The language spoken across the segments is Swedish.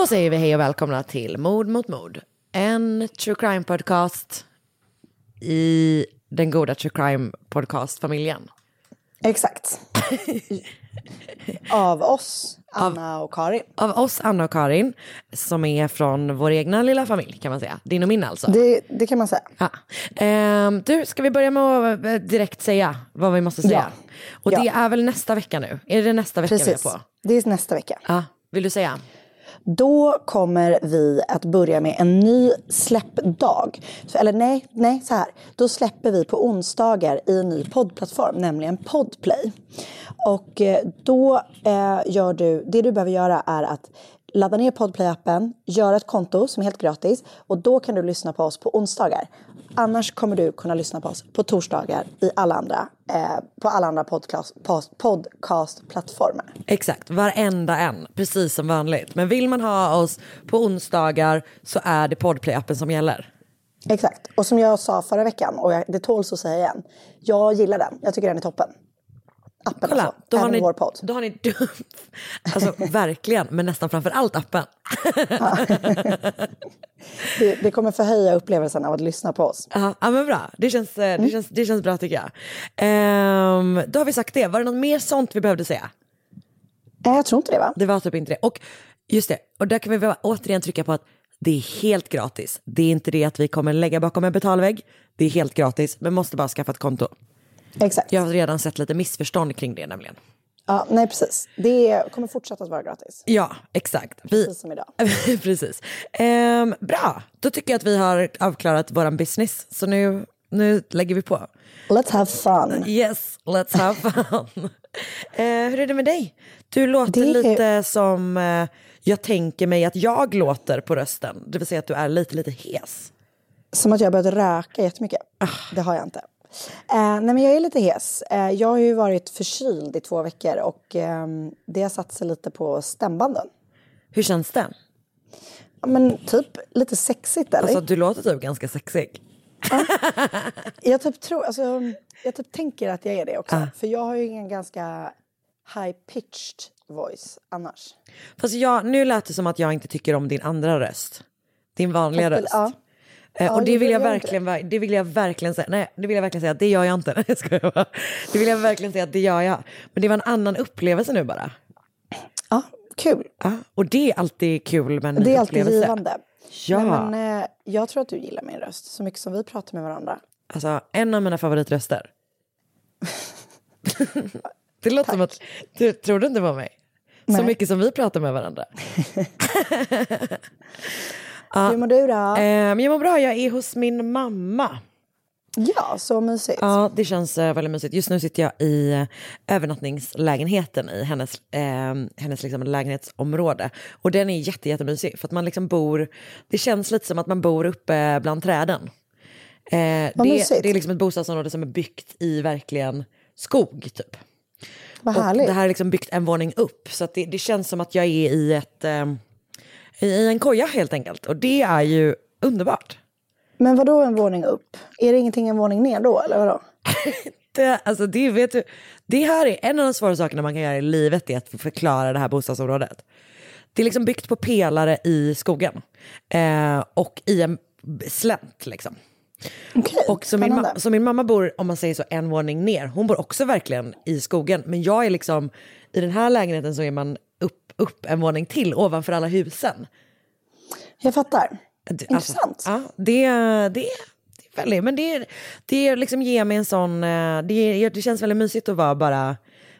Då säger vi hej och välkomna till Mord mot mord. En true crime podcast i den goda true crime podcast-familjen. Exakt. Av oss, Anna och Karin. Av oss, Anna och Karin, som är från vår egna lilla familj kan man säga. Din och min alltså. Det, det kan man säga. Ja. Ehm, du, ska vi börja med att eh, direkt säga vad vi måste säga? Ja. Och det Ja. är väl nästa vecka nu? Är det nästa vecka vi Precis. är på? Det är nästa vecka. Ja, vill du säga? Då kommer vi att börja med en ny släppdag. Eller nej, nej, så här. Då släpper vi på onsdagar i en ny poddplattform, nämligen Podplay. Och eh, då eh, gör du, det du behöver göra är att ladda ner Podplay-appen, göra ett konto som är helt gratis och då kan du lyssna på oss på onsdagar. Annars kommer du kunna lyssna på oss på torsdagar i alla andra, eh, på alla andra podcast, podcastplattformar. Exakt, varenda en, precis som vanligt. Men vill man ha oss på onsdagar så är det Podplay-appen som gäller. Exakt. Och som jag sa förra veckan, och det tåls att säga igen. Jag gillar den. Jag tycker den är toppen. Appen Kolla, alltså. då har, ni, då har ni... Alltså verkligen, men nästan framför allt appen. Det, det kommer förhöja upplevelsen av att lyssna på oss. Ja, ja, men bra. Det känns, eh, Mm. det, känns, det känns bra tycker jag. Ehm, då har vi sagt det. Var det något mer sånt vi behövde säga? Nej, jag tror inte det va? Det var typ inte det. Och just det, och där kan vi återigen trycka på att det är helt gratis. Det är inte det att vi kommer lägga bakom en betalvägg. Det är helt gratis, men måste bara skaffa ett konto. Exakt. Jag har redan sett lite missförstånd kring det nämligen. Ja, nej, precis. Det kommer fortsätta att vara gratis. Ja, exakt. Vi... Precis som idag. Precis. Ehm, bra, då tycker jag att vi har avklarat våran business. Så nu, nu lägger vi på. Let's have fun. Yes, let's have fun. eh, hur är det med dig? Du låter Det lite som eh, jag tänker mig att jag låter på rösten. Det vill säga att du är lite, lite hes. Som att jag har börjat röka jättemycket. Ah. Det har jag inte. Eh, nej, men jag är lite hes. Eh, jag har ju varit förkyld i två veckor och ehm, det har satt sig lite på stämbanden. Hur känns det? Ja, men typ lite sexigt eller? Alltså du låter typ ganska sexig. Jag typ tror, alltså, jag typ tänker att jag är det också. Ah. För jag har ju en ganska high pitched voice annars. Fast jag, nu lät det som att jag inte tycker om din andra röst. Din vanliga Fast- röst. ja. Eh, Ja, och det vill, jag jag verkligen, ver- det vill jag verkligen säga. Nej, det vill jag verkligen säga. Det gör jag inte. Nej, jag skojar bara. Det vill jag verkligen säga att det gör jag. Men det var en annan upplevelse nu bara. Ja, kul. Ja, och det är alltid kul med en Det är alltid upplevelse. givande. Ja. Nej, men, eh, jag tror att du gillar min röst så mycket som vi pratar med varandra. Alltså, en av mina favoritröster. det låter som att du trodde inte på mig. Så Nej. mycket som vi pratar med varandra. Hur mår du då? Eh, jag mår bra, jag är hos min mamma. Ja, så mysigt. Ja, det känns eh, väldigt mysigt. Just nu sitter jag i eh, övernattningslägenheten i hennes, eh, hennes liksom, lägenhetsområde. Och den är jätte, jättemysig för att man liksom bor, det känns lite som att man bor uppe bland träden. Eh, det, mysigt. det är liksom ett bostadsområde som är byggt i verkligen skog typ. Vad Och härligt. det här är liksom byggt en våning upp. Så det, det känns som att jag är i, ett, eh, i en koja helt enkelt. Och det är ju underbart. Men vad då en våning upp? Är det ingenting en våning ner då, eller vadå? Det, alltså det, vet du, det här är en av de svåra sakerna man kan göra i livet, är att förklara det här bostadsområdet. Det är liksom byggt på pelare i skogen eh, och i en slänt. Liksom. Okej, Och så min, ma- så min mamma bor, om man säger så, en våning ner. Hon bor också verkligen i skogen. Men jag är liksom, i den här lägenheten så är man upp, upp en våning till ovanför alla husen. Jag fattar. Det- Intressant. ja, det, det, det är väldigt, men det, det liksom ger mig en sån, eh, det, det känns väldigt mysigt att vara bara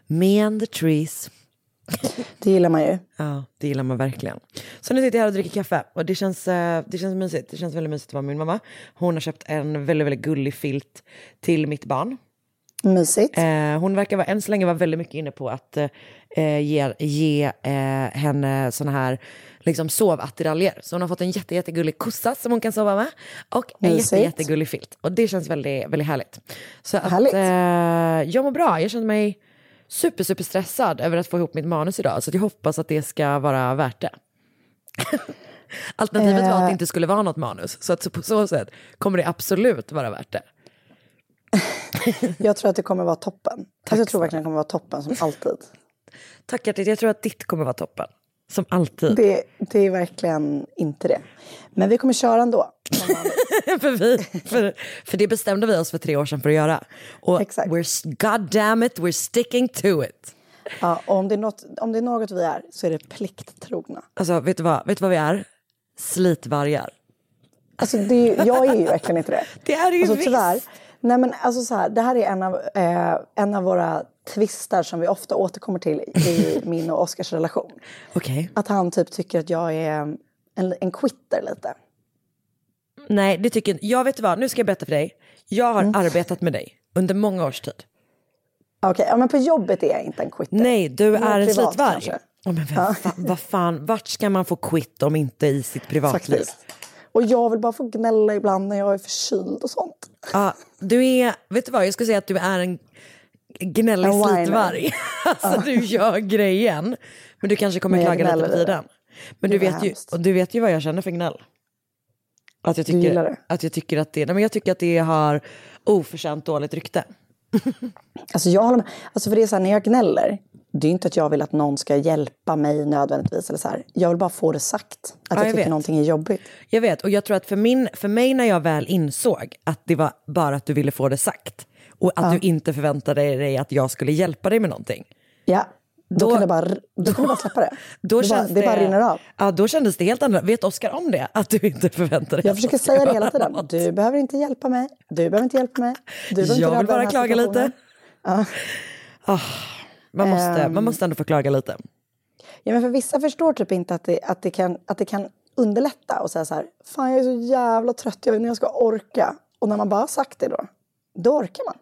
me and the trees. Det gillar man ju. Ja, det gillar man verkligen. Så nu sitter jag här och dricker kaffe och det känns, eh, det känns mysigt. Det känns väldigt mysigt att vara med min mamma. Hon har köpt en väldigt, väldigt gullig filt till mitt barn. Mysigt. Eh, hon verkar vara, än så länge vara väldigt mycket inne på att eh, ge, ge eh, henne såna här liksom sovattiraljer. Så hon har fått en jätte, jättegullig kossa som hon kan sova med och en Mysigt. jätte, jättegullig filt. Och det känns väldigt, väldigt härligt. Så att, Härligt. eh, jag mår bra. Jag känner mig super, super stressad över att få ihop mitt manus idag. Så att jag hoppas att det ska vara värt det. Alternativet var att det inte skulle vara något manus. Så att så på så sätt kommer det absolut vara värt det. Jag tror att det kommer vara toppen. Alltså, jag tror verkligen det kommer vara toppen som alltid. Tack hjärtat, jag tror att ditt kommer vara toppen. Som alltid. Det, det är verkligen inte det. Men vi kommer köra ändå. för, vi, för, för det bestämde vi oss för tre år sedan för att göra. Och Exakt. we're, god damn it, we're sticking to it. Ja, och om, det är något, om det är något vi är så är det plikttrogna. Alltså vet du vad, vet du vad vi är? Slitvargar. Alltså, det jag är ju verkligen inte det. Det är ju alltså, visst. tyvärr. Nej, men alltså, så här, det här är en av, eh, en av våra tvistar som vi ofta återkommer till i min och Oskars relation. Okej. Att han typ tycker att jag är en, en quitter lite. Nej, det tycker inte jag. vet vad, nu ska jag berätta för dig. Jag har Mm. arbetat med dig under många års tid. Okej, ja, men på jobbet är jag inte en quitter. Nej, du Men är en slitvarg. Ja, men vem fan, vad fan, vart ska man få quit om inte i sitt privatliv? Faktiskt. Och jag vill bara få gnälla ibland när jag är förkyld och sånt. Ja, du är, vet du vad, jag skulle säga att du är en gnällig slitvarg. Alltså du gör grejen, men du kanske kommer klaga lite på tiden. Men du vet, ju, och du vet ju vad jag känner för gnäll. Att jag Du gillar tycker, det? att jag tycker att det, nej, men jag tycker att det har oförtjänt dåligt rykte. Alltså jag håller med. Alltså för det är så här, när jag gnäller, det är inte att jag vill att någon ska hjälpa mig nödvändigtvis. Eller så här. Jag vill bara få det sagt. Att Ja, jag jag tycker vet. någonting är jobbigt. Jag vet, och jag tror att för, min, för mig när jag väl insåg att det var bara att du ville få det sagt och att du inte förväntade dig att jag skulle hjälpa dig med någonting. Ja, då, Då- kan, du bara, då kan du bara släppa det. Då det, bara, känns det bara rinner av. Ja, då kändes det helt annorlunda. Vet Oskar om det? Att du inte förväntar dig Jag försöker säga det hela tiden. något? Du behöver inte hjälpa mig. Du behöver inte hjälpa mig. Du behöver inte Jag vill bara klaga lite. situationen. Ah, man, måste, Ehm. man måste ändå få klaga lite. Ja, men för vissa förstår typ inte att det, att det, kan, att det kan underlätta och säga så här, fan jag är så jävla trött, jag vet inte hur jag ska orka. Och när man bara har sagt det då, då orkar man.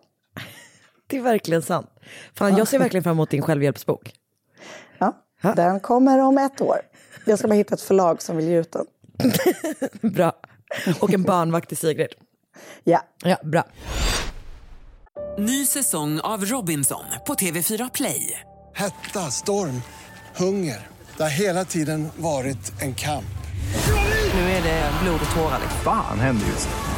Det är verkligen sant. Fan, jag ser verkligen fram emot din självhjälpsbok. Ja, Ha? den kommer om ett år. Jag ska bara hitta ett förlag som vill ge ut den. Bra. Och en barnvakt till Sigrid. Ja, Ja, bra. Ny säsong av Robinson på TV4 Play. Hetta, storm, hunger. Det har hela tiden varit en kamp. Nu är det blod och tårar. liksom. Fan händer just nu.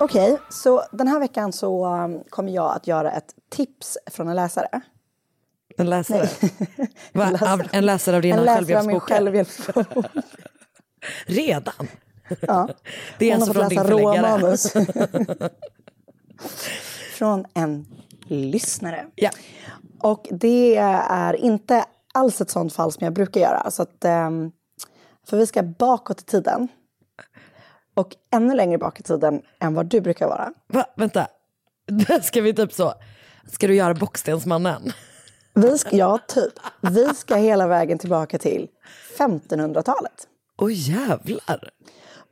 Okej, så den här veckan så um, kommer jag att göra ett tips från en läsare. En läsare? En läsare. Av, en läsare av dina självhjälpsböcker? självhjälpsbok. Redan? Ja. Det är Hon alltså från din förläggare? från en lyssnare. Ja. Och det är inte alls ett sånt fall som jag brukar göra. Så att, ehm, för vi ska bakåt i tiden. Och ännu längre bak i tiden än vad du brukar vara. Va? Vänta, ska vi typ så, ska du göra Bockstensmannen? Vi ska, ja, typ. Vi ska hela vägen tillbaka till 1500-talet. Åh jävlar.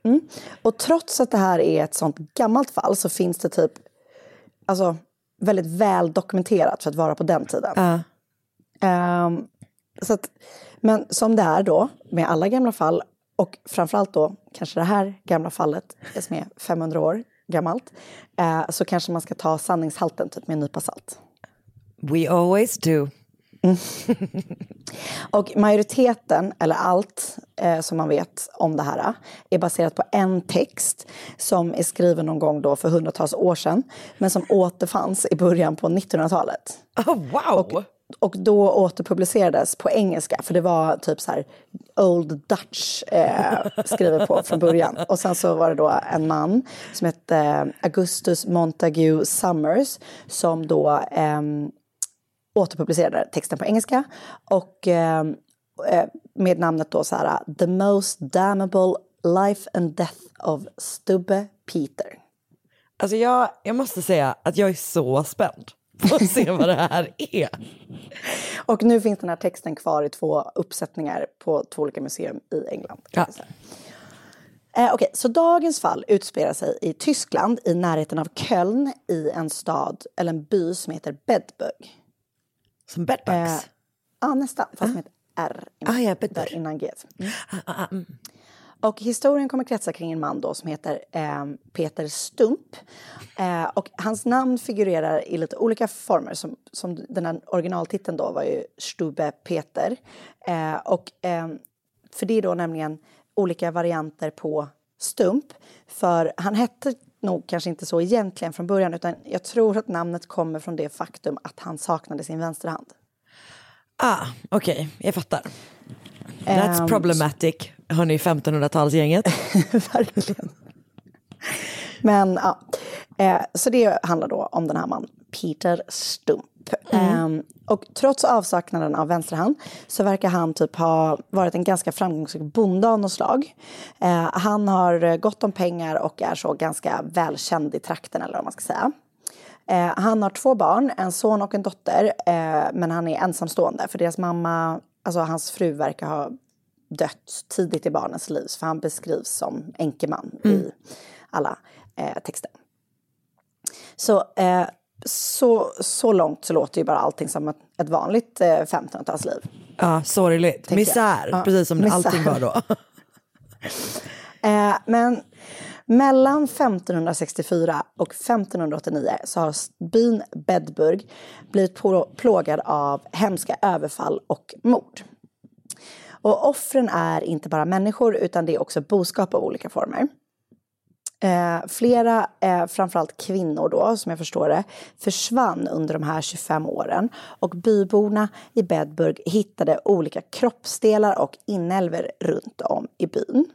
Mm. Och trots att det här är ett sånt gammalt fall så finns det typ alltså, väldigt väl dokumenterat för att vara på den tiden. Ja. Ehm, så att, men som det är då med alla gamla fall och framförallt då kanske det här gamla fallet som är 500 år gammalt eh, så kanske man ska ta sanningshalten typ med en nypa salt. We always do. Och majoriteten, eller allt eh, som man vet om det här, är baserat på en text som är skriven någon gång då för hundratals år sedan, men som återfanns i början på 1900-talet. Oh, wow! Och, och då återpublicerades på engelska, för det var typ så här Old Dutch eh, skrivet på från början. Och sen så var det då en man som hette eh, Augustus Montague Summers som då eh, återpublicerade texten på engelska och eh, eh med namnet då så här eh, The most damnable life and death of Stubbe Peter. Alltså jag, jag måste säga att jag är så spänd att se vad det här är. Och nu finns den här texten kvar i två uppsättningar på två olika museum i England. Ja. Eh, Okej, så dagens fall utspelar sig i Tyskland i närheten av Köln i en stad eller en by som heter Bedburg. Som bedbugs? Eh, Ja, nästan, fast med ett R innan, Ah, ja, där innan G. Mm. Ah, ah, mm. Och historien kommer kretsa kring en man då som heter eh, Peter Stump. Eh, och hans namn figurerar i lite olika former. Som, som den här originaltiteln då var ju Stube Peter. Eh, och eh, för det är då nämligen olika varianter på Stump. För han hette nog kanske inte så egentligen från början utan jag tror att namnet kommer från det faktum att han saknade sin vänsterhand. Ah, okej, jag fattar. That's Ehm, problematic, hörni 1500-talsgänget. Verkligen. Men ja, eh, så det handlar då om den här man Peter Stump. Eh, och trots avsaknaden av vänsterhand så verkar han typ ha varit en ganska framgångsrik bonde av något slag. Eh, han har gott om pengar och är så ganska välkänd i trakten eller vad man ska säga. Eh, han har två barn, en son och en dotter, men han är ensamstående för deras mamma, alltså hans fru verkar ha dött tidigt i barnens liv, för han beskrivs som enkeman i alla eh, texter. Så, eh, så, så långt så låter ju bara allting som ett, ett vanligt eh, 1500-talsliv. Ja, sorgligt. Jag. Misär, Ja, precis som misär. allting var då. Eh, men mellan 1564 och 1589 så har byn Bedburg blivit plågad av hemska överfall och mord. Och offren är inte bara människor utan det är också boskap av olika former. Eh, flera, eh, framförallt kvinnor då, som jag förstår det, försvann under de här 25 åren och byborna i Bedburg hittade olika kroppsdelar och inälvor runt om i byn.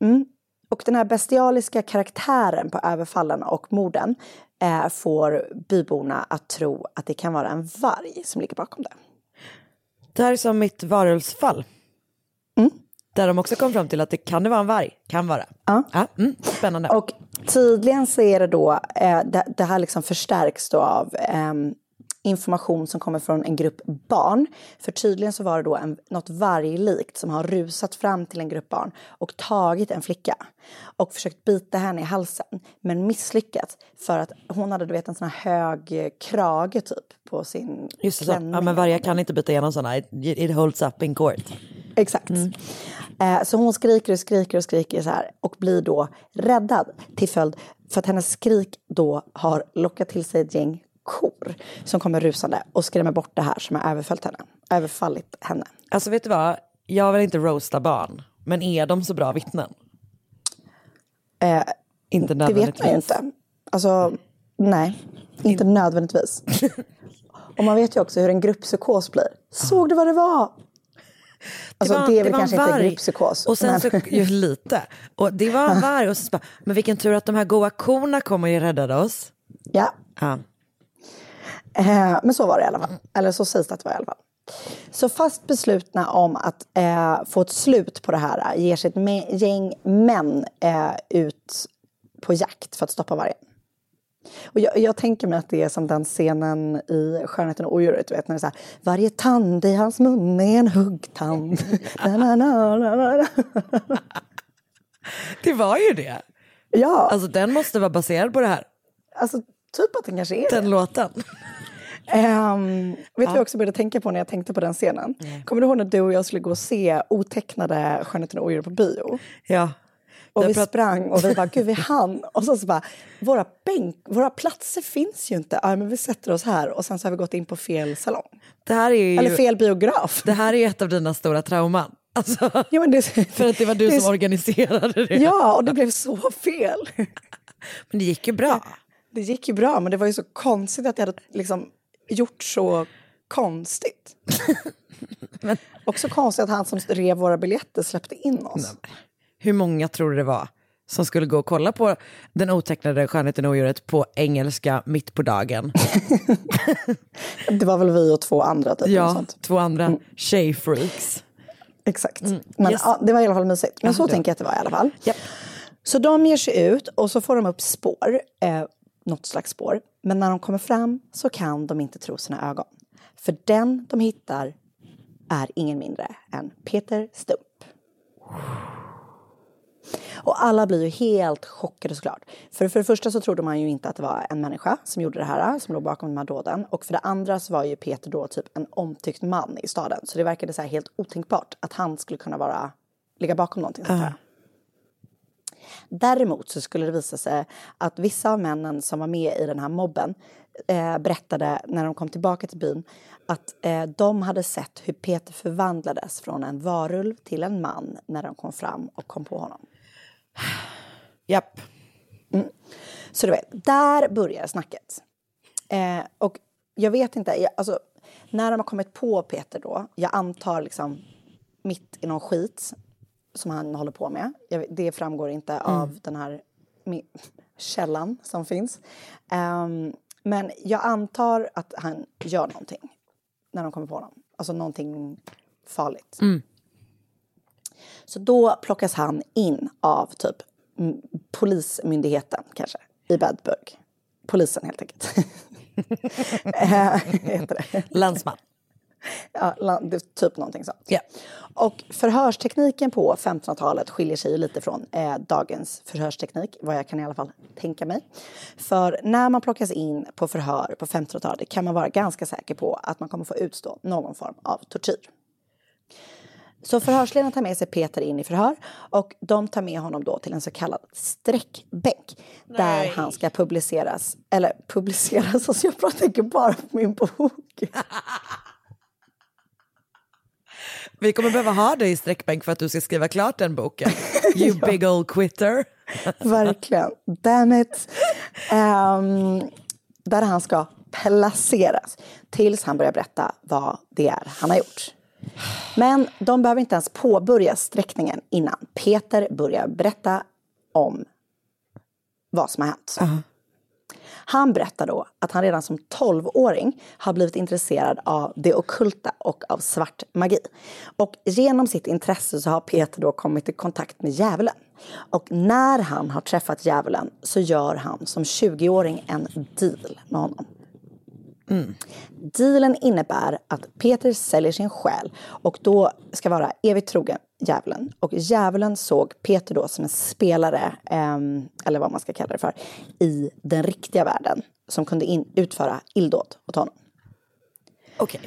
Mm. Och den här bestialiska karaktären på överfallen och morden eh, får byborna att tro att det kan vara en varg som ligger bakom det. Det här är som mitt varulvsfall. Där de också kom fram till att det kan det vara en varg. Kan vara. Ja. mm, spännande. Och tydligen så är det då, eh, det, det här liksom förstärks då av ehm, information som kommer från en grupp barn. För tydligen så var det då en, något varglikt som har rusat fram till en grupp barn och tagit en flicka och försökt bita henne i halsen men misslyckats för att hon hade du vet en sån här hög krage typ på sin Just så. Ja, men vargar kan inte byta igenom sådana. It, it holds up in court. Exakt. Eh, så hon skriker och skriker och skriker så här och blir då räddad till följd för att hennes skrik då har lockat till sig ett gäng kor som kommer rusande och skrämmer bort det här som har överfallit henne. Överfallit henne. Alltså vet du vad, jag vill inte roasta barn, men är de så bra vittnen? Eh, Inte Det vet man ju inte. Alltså, nej, inte nödvändigtvis. Och man vet ju också hur en grupppsykos blir. Såg du vad det var? Alltså, det, är väl var en kanske inte grupppsykos. Och sen men- så, ju lite. Och det var en varg och så bara, men vilken tur att de här goa korna kom och räddade oss. Ja, Ja. Eh, men så var det i alla fall. Eller så sägs det att det var i alla fall. Så fast beslutna om att eh, få ett slut på det här eh, ger sig ett gäng män eh, ut på jakt för att stoppa vargen. Och jag, jag tänker mig att det är som den scenen i Skönheten och odjuret, vet när det är så här, varje tand i hans mun är en huggtand. na, na, na. Det var ju det. Ja, Alltså den måste vara baserad på det här. alltså typ att den kanske är det. Den låten. Ehm, vet du vad jag också började tänka på när jag tänkte på den scenen? Kommer du ihåg när du och jag skulle gå och se otecknade Skönheten och odjuret på bio? Ja. Och Jag vi prat- sprang och vi bara, gud vi hann. Och så, så bara, våra, bänk, våra platser finns ju inte. Ja, men vi sätter oss här. Och sen så har vi gått in på fel salong. Det här är ju, Eller fel biograf. det här är ett av dina stora trauman. Alltså, Ja, men det, för att det var du det- som organiserade det. Ja, och det blev så fel. Men det gick ju bra. Det gick ju bra, men det var ju så konstigt att jag hade liksom gjort så konstigt. Också konstigt att han som rev våra biljetter släppte in oss. Hur många tror du det var som skulle gå och kolla på den otecknade Skönheten och odjuret på engelska mitt på dagen? Det var väl vi och två andra. Typ, Ja, två andra tjejfreaks. Exakt. Men Mm. Yes. ja, det var i alla fall mysigt. Men Ja, så det- tänker jag att det var i alla fall. Japp. Så de ger sig ut och så får de upp spår, eh, något slags spår. Men när de kommer fram så kan de inte tro sina ögon. För den de hittar är ingen mindre än Peter Stump. Och alla blir ju helt chockade såklart. För, för det första så trodde man ju inte att det var en människa som gjorde det här, som låg bakom de här dåden. Och för det andra så var ju Peter då typ en omtyckt man i staden. Så det verkade så här helt otänkbart att han skulle kunna vara, ligga bakom någonting sånt här. Ah. Däremot så skulle det visa sig att vissa av männen som var med i den här mobben eh, berättade när de kom tillbaka till byn att eh, de hade sett hur Peter förvandlades från en varulv till en man när de kom fram och kom på honom. Japp. Så du vet, där börjar snacket. Eh, och jag vet inte, jag, alltså, när de har kommit på Peter då, jag antar liksom mitt i någon skit som han håller på med. Det framgår inte av den här källan som finns. Ehm, men jag antar att han gör någonting när de kommer på honom. Alltså någonting farligt. Så då plockas han in av typ mm, polismyndigheten kanske i Bedburg. Polisen helt enkelt. Eh. Landsman. Ja, typ någonting sånt. Ja. Och förhörstekniken på 1500-talet skiljer sig ju lite från eh, dagens förhörsteknik, vad jag kan i alla fall tänka mig. För när man plockas in på förhör på 1500-talet kan man vara ganska säker på att man kommer få utstå någon form av tortyr. Så förhörsledaren tar med sig Peter in i förhör och de tar med honom då till en så kallad sträckbänk där han ska publiceras, eller publiceras, alltså jag tänker bara på min bok. Vi kommer behöva ha dig i sträckbänk för att du ska skriva klart den boken. You big old quitter. Verkligen. Damn it. Ehm, där han ska placeras tills han börjar berätta vad det är han har gjort. Men de behöver inte ens påbörja sträckningen innan Peter börjar berätta om vad som har hänt. Han berättar då att han redan som 12-åring har blivit intresserad av det ockulta och av svart magi. Och genom sitt intresse så har Peter då kommit i kontakt med djävulen. Och när han har träffat djävulen så gör han som 20-åring en deal med honom. Dealen innebär att Peter säljer sin själ och då ska vara evigt trogen djävulen. Och djävulen såg Peter då som en spelare, ehm, eller vad man ska kalla det för, i den riktiga världen som kunde in, utföra illdåd åt honom. Okej.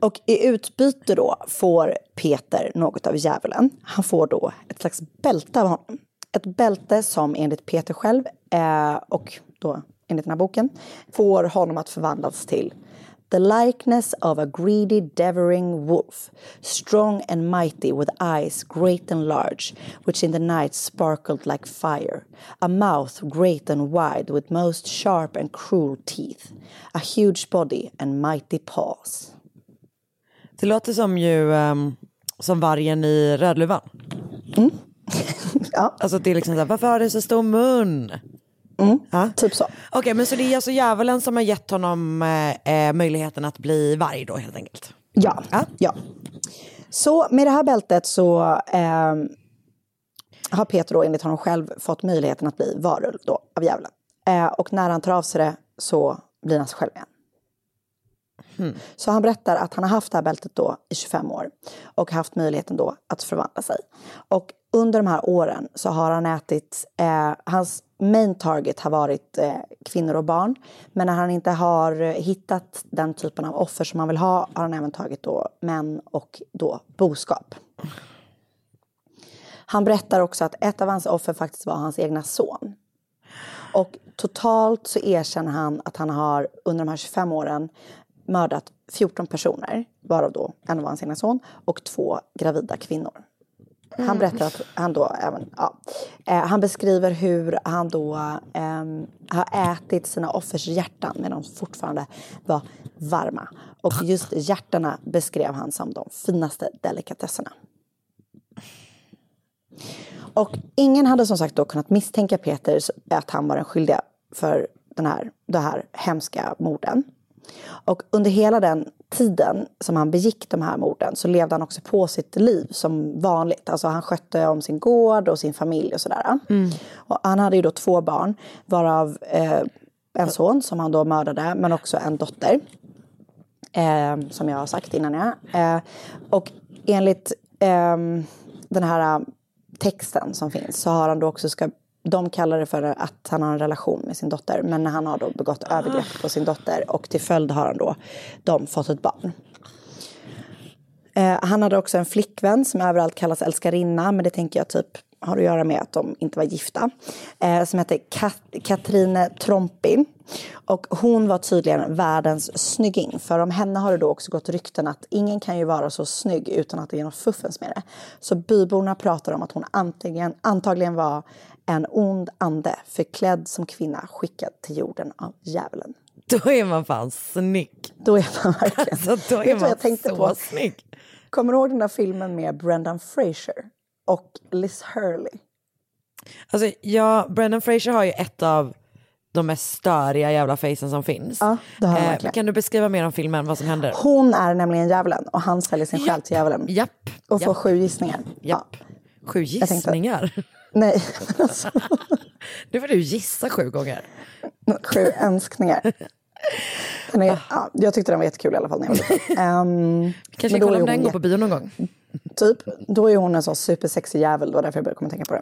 Och i utbyte då får Peter något av djävulen. Han får då ett slags bälte av honom. Ett bälte som enligt Peter själv eh, och då enligt den här boken får honom att förvandlas till The likeness of a greedy, devouring wolf, strong and mighty, with eyes great and large, which in the night sparkled like fire, a mouth great and wide, with most sharp and cruel teeth, a huge body and mighty paws. Det låter som ju ehm, som vargen i Rödluvan. ja. Alltså det är liksom så här, varför har den så stor mun? Ja. Typ så. Okej, men så det är alltså djävulen som har gett honom eh, eh, möjligheten att bli varg då helt enkelt? Ja, ja. Så med det här bältet så ehm, har Peter då enligt honom själv fått möjligheten att bli varulv då av djävulen. Eh, och när han tar av sig det så blir han sig själv igen. Mm. Så han berättar att han har haft det här bältet då i 25 år och haft möjligheten då att förvandla sig. Och under de här åren så har han ätit, eh, hans main target har varit eh, kvinnor och barn. Men när han inte har eh, hittat den typen av offer som han vill ha har han även tagit då män och då boskap. Han berättar också att ett av hans offer faktiskt var hans egna son. Och totalt så erkänner han att han har under de här 25 åren mördat 14 personer, varav då en var hans egna son, och två gravida kvinnor. Han berättar att han då även, ja, eh, han beskriver hur han då ehm, har ätit sina offers hjärtan medan de fortfarande var varma. Och just hjärtarna beskrev han som de finaste delikatesserna. Och ingen hade som sagt då kunnat misstänka Peter att han var den skyldiga för den här, de här hemska morden. Och under hela den tiden som han begick de här morden så levde han också på sitt liv som vanligt. Alltså han skötte om sin gård och sin familj och sådär. Och han hade ju då två barn, varav eh, en son som han då mördade, men också en dotter. Eh, som jag har sagt innan. Ja. Eh, och enligt ehm, den här eh, texten som finns så har han då också ska de kallar det för att han har en relation med sin dotter. Men han har då begått övergrepp på sin dotter och till följd har han då de fått ett barn. Eh, han hade också en flickvän som överallt kallas älskarinna, men det tänker jag typ har att göra med att de inte var gifta. Eh, som hette Kat- Katrine Trompin. Och hon var tydligen världens snygging. För om henne har det då också gått rykten att ingen kan ju vara så snygg utan att det är något fuffens med det. Så byborna pratar om att hon antingen, antagligen var en ond ande förklädd som kvinna skickad till jorden av djävulen. Då är man fan snygg. Då är man verkligen... Alltså, då är man jag tänkte så på? snygg. Kommer du ihåg den där filmen med Brendan Fraser och Liz Hurley? Alltså, ja, Brendan Fraser har ju ett av de mest störiga jävla facen som finns. Ja, Eh, kan du beskriva mer om filmen, vad som händer? Hon är nämligen djävulen och han säljer sin själ till djävulen. Japp. Och får japp, sju gissningar. Japp. Sju Jag tänkte- gissningar. Nej, alltså, Nu får du gissa sju gånger. sju önskningar. Den är, ja, jag tyckte den var jättekul i alla fall när jag var liten. Um, Kanske då kolla är om den går på bio någon gång. Typ, då är hon en sån supersexig jävel, det var därför jag började komma tänka på det.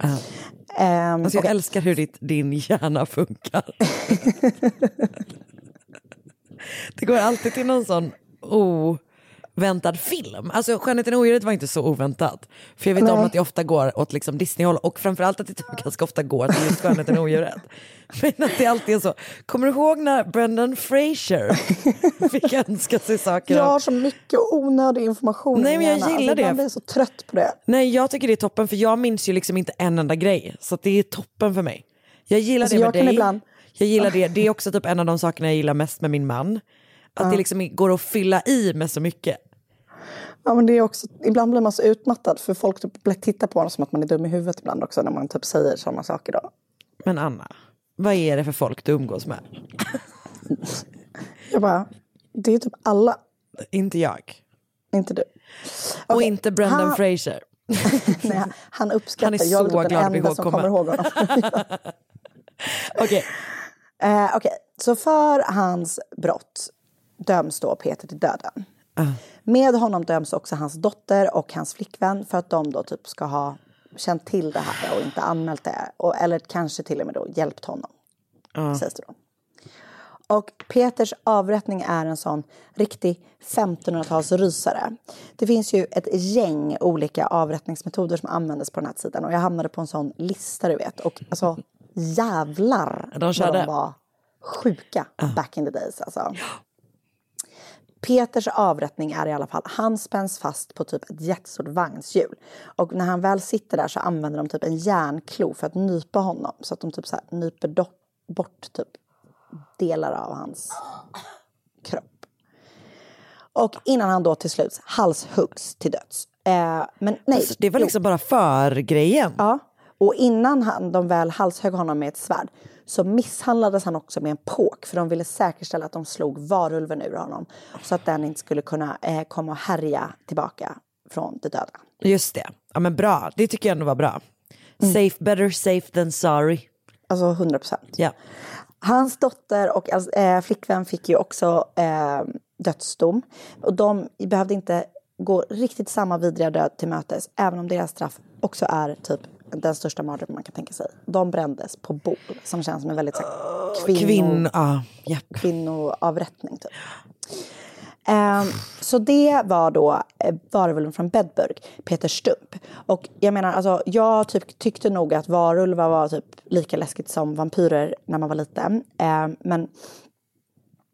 Ehm, Alltså jag okej. älskar hur ditt, din hjärna funkar. det går alltid till någon sån oväntad film. Alltså Skönheten och odjuret var inte så oväntat. För jag vet om Nej. att det ofta går åt liksom Disney-håll och framförallt att det typ ganska ofta går till just Skönheten och odjuret. Men att det alltid är så. Kommer du ihåg när Brendan Fraser fick önska sig saker? Jag har så mycket onödig information Nej, men jag hjärna. gillar alltså, det. blir jag så trött på det. Nej, jag tycker det är toppen för jag minns ju liksom inte en enda grej. Så det är toppen för mig. Jag gillar Alltså, det med jag kan dig. ibland- Jag gillar det. Det är också typ en av de sakerna jag gillar mest med min man. Att det liksom går att fylla i med så mycket. Ja, men det är också, ibland blir man så utmattad för folk typ tittar på en som att man är dum i huvudet ibland också när man typ säger sådana saker. Då. Men Anna, vad är det för folk du umgås med? Jag bara, det är typ alla, Inte jag. inte du. Och Okej, inte Brendan han- Fraser. Nej, han- uppskattar, Han är jag är så typ glad den enda som kommer ihåg honom. Okej, Eh, Okej, så för hans brott döms då Peter till döden. Med honom döms också hans dotter och hans flickvän för att de då typ ska ha känt till det här och inte anmält det. Och, eller kanske till och med då hjälpt honom. Sägs det då. Och Peters avrättning är en sån riktig 1500-talsrysare. Det finns ju ett gäng olika avrättningsmetoder som användes på den här tiden. Och jag hamnade på en sån lista du vet. Och alltså jävlar De vad körde. de var sjuka back in the days. Alltså. Peters avrättning är i alla fall, han spänns fast på typ ett jättestort vagnshjul. Och när han väl sitter där så använder de typ en järnklo för att nypa honom. Så att de typ så här nyper bort typ delar av hans kropp. Och innan han då till slut halshuggs till döds. Eh, men nej. Alltså, det var jo. liksom bara för-grejen. Ja, och innan han, de väl halshögg honom med ett svärd så misshandlades han också med en påk för de ville säkerställa att de slog varulven ur honom så att den inte skulle kunna eh, komma och härja tillbaka från de döda. Just det. Ja men bra, det tycker jag ändå var bra. Safe, better safe than sorry. Alltså 100 procent. Ja. Hans dotter och eh, flickvän fick ju också eh, dödsdom. Och de behövde inte gå riktigt samma vidriga död till mötes, även om deras straff också är typ den största mardröm man kan tänka sig. De brändes på bål, som känns som en väldigt så här, kvinno, Kvinn, ja, japp. kvinnoavrättning. Typ. Ehm, så det var då eh, varulven från Bedburg, Peter Stump. Och jag menar, alltså, jag typ, tyckte nog att varulvar var typ lika läskigt som vampyrer när man var liten. Ehm, men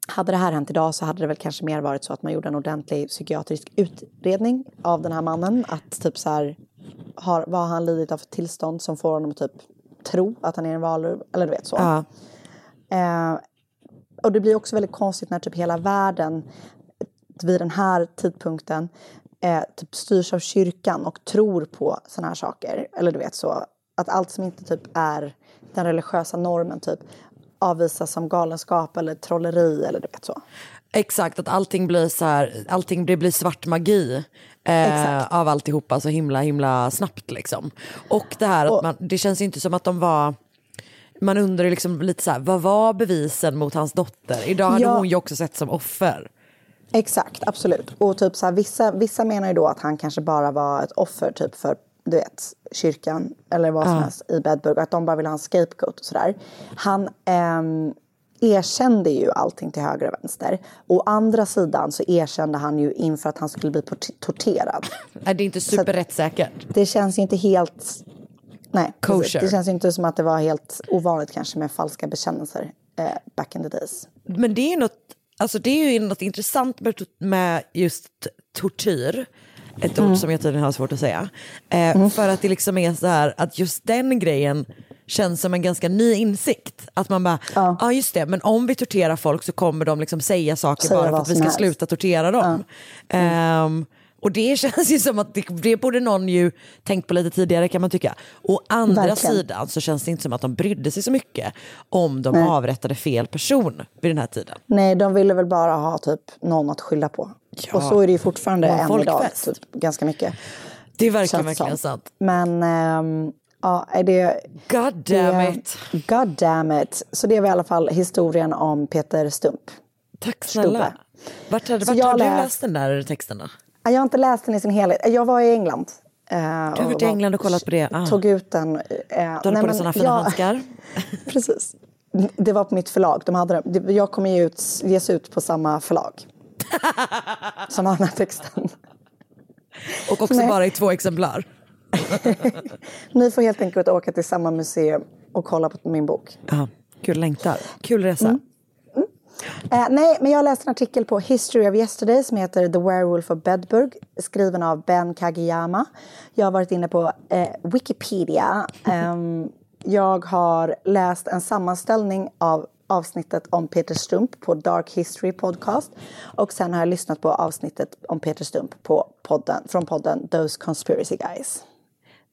hade det här hänt idag så hade det väl kanske mer varit så att man gjorde en ordentlig psykiatrisk utredning av den här mannen. Att typ så här, har, vad han lidit av för tillstånd som får honom att typ tro att han är en varulv? Eller du vet så. Ja. Eh, och det blir också väldigt konstigt när typ hela världen vid den här tidpunkten eh, typ styrs av kyrkan och tror på såna här saker. Eller du vet så. Att allt som inte typ är den religiösa normen typ avvisas som galenskap eller trolleri eller du vet så. Exakt, att allting blir så här, allting det blir svart magi eh, av alltihopa så himla himla snabbt liksom. Och det här att man, det känns inte som att de var man undrar liksom lite så här, vad var bevisen mot hans dotter? Idag hade Ja. hon ju också sett som offer. Exakt, absolut. Och typ så här, vissa, vissa menar ju då att han kanske bara var ett offer typ för du vet, kyrkan eller vad som Ja. helst i Bedburg att de bara ville ha en scapegoat och sådär. Han ehm, erkände ju allting till höger och vänster. Å andra sidan så erkände han ju inför att han skulle bli torterad. Nej, det är inte superrättssäkert. Det känns ju inte helt... Nej. Kosher. det känns ju inte som att det var helt ovanligt kanske med falska bekännelser eh, back in the days. Men det är, något, alltså det är ju något intressant med, med just tortyr. Ett Mm. ord som jag tydligen har svårt att säga. Eh, För att det liksom är så här att just den grejen känns som en ganska ny insikt. Att man bara, ja just det, men om vi torterar folk så kommer de liksom säga saker Säga bara för att vi ska helst. sluta tortera dem. Ehm, och det känns ju som att det, det borde någon ju tänkt på lite tidigare kan man tycka. Å andra Verkligen. sidan så känns det inte som att de brydde sig så mycket om de Nej. avrättade fel person vid den här tiden. Nej, de ville väl bara ha typ någon att skylla på. Och så är det ju fortfarande än idag, typ, ganska mycket. Det Känns verkligen sant. Men ehm, ja, det... God damn det, it. God damn it. Så det var i alla fall historien om Peter Stump. Tack snälla. Vart, hade, vart har du läst- den där texten då? Ja, Jag har inte läst den i sin helhet. Jag var i England. eh, Du har varit i England och kollat på det? Ah. Tog ut den. eh, Du hade på dig sådana fina jag- handskar? Precis. Det var på mitt förlag. De hade, det- jag kommer ju ut, ges ut på samma förlag. som har den här texten. Och också Nej. bara i två exemplar? Ni får helt enkelt åka till samma museum och kolla på min bok. Ja, kul längtar. Kul resa. Eh, nej, men jag läste en artikel på History of Yesterday som heter The Werewolf of Bedburg skriven av Ben Kageyama. Jag har varit inne på eh, Wikipedia. Ehm, jag har läst en sammanställning av avsnittet om Peter Stump på Dark History Podcast. Och sen har jag lyssnat på avsnittet om Peter Stump på podden, från podden Those Conspiracy Guys.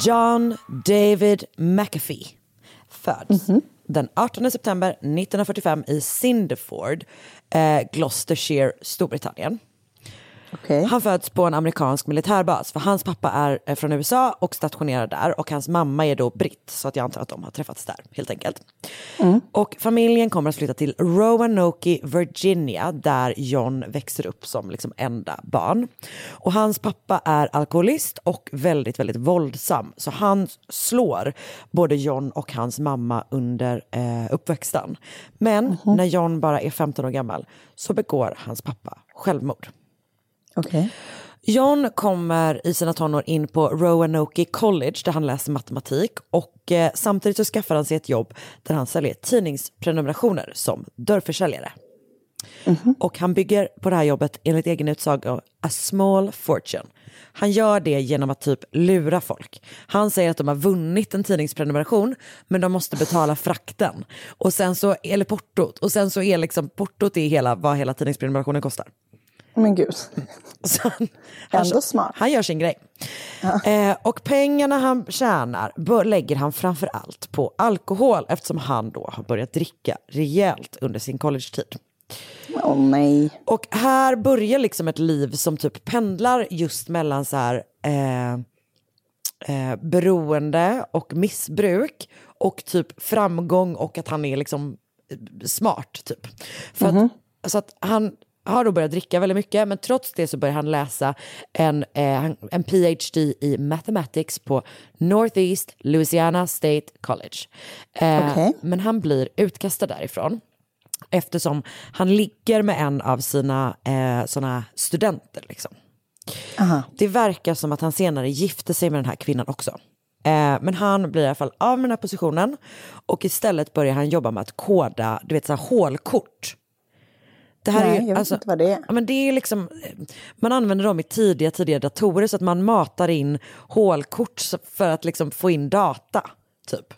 John David McAfee föds den 18 september 1945 i Cinderford, eh, Gloucestershire, Storbritannien. Han föds på en amerikansk militärbas för hans pappa är eh, från USA och stationerad där och hans mamma är då britt så att jag antar att de har träffats där helt enkelt. Och familjen kommer att flytta till Roanoke, Virginia där John växer upp som liksom enda barn. Och hans pappa är alkoholist och väldigt, väldigt våldsam så han slår både John och hans mamma under eh, uppväxten. Men när John bara är 15 år gammal så begår hans pappa självmord. Okej. John kommer i sina tonår in på Roanoke College där han läser matematik och eh, samtidigt så skaffar han sig ett jobb där han säljer tidningsprenumerationer som dörrförsäljare. Och han bygger på det här jobbet enligt egen utsago a small fortune. Han gör det genom att typ lura folk. Han säger att de har vunnit en tidningsprenumeration men de måste betala frakten. Och sen så, eller portot. Och sen så är liksom portot är hela, vad hela tidningsprenumerationen kostar. Men gud. Så han, Ändå smart. Han gör sin grej. Eh, och pengarna han tjänar bör, lägger han framför allt på alkohol eftersom han då har börjat dricka rejält under sin collegetid. Åh nej. Och här börjar liksom ett liv som typ pendlar just mellan så här eh, eh, beroende och missbruk och typ framgång och att han är liksom eh, smart typ. För att, så att han har då börjat dricka väldigt mycket men trots det så börjar han läsa en, eh, en PhD i mathematics på Northeast Louisiana State College. Eh, Okej. Men han blir utkastad därifrån eftersom han ligger med en av sina eh, såna studenter. Liksom. Det verkar som att han senare gifte sig med den här kvinnan också. Eh, men han blir i alla fall av med den här positionen och istället börjar han jobba med att koda du vet, så här, hålkort. Det här Nej, är jag vet alltså, inte vad det är. Men det är liksom, man använder dem i tidiga, tidiga datorer så att man matar in hålkort för att liksom få in data. Typ.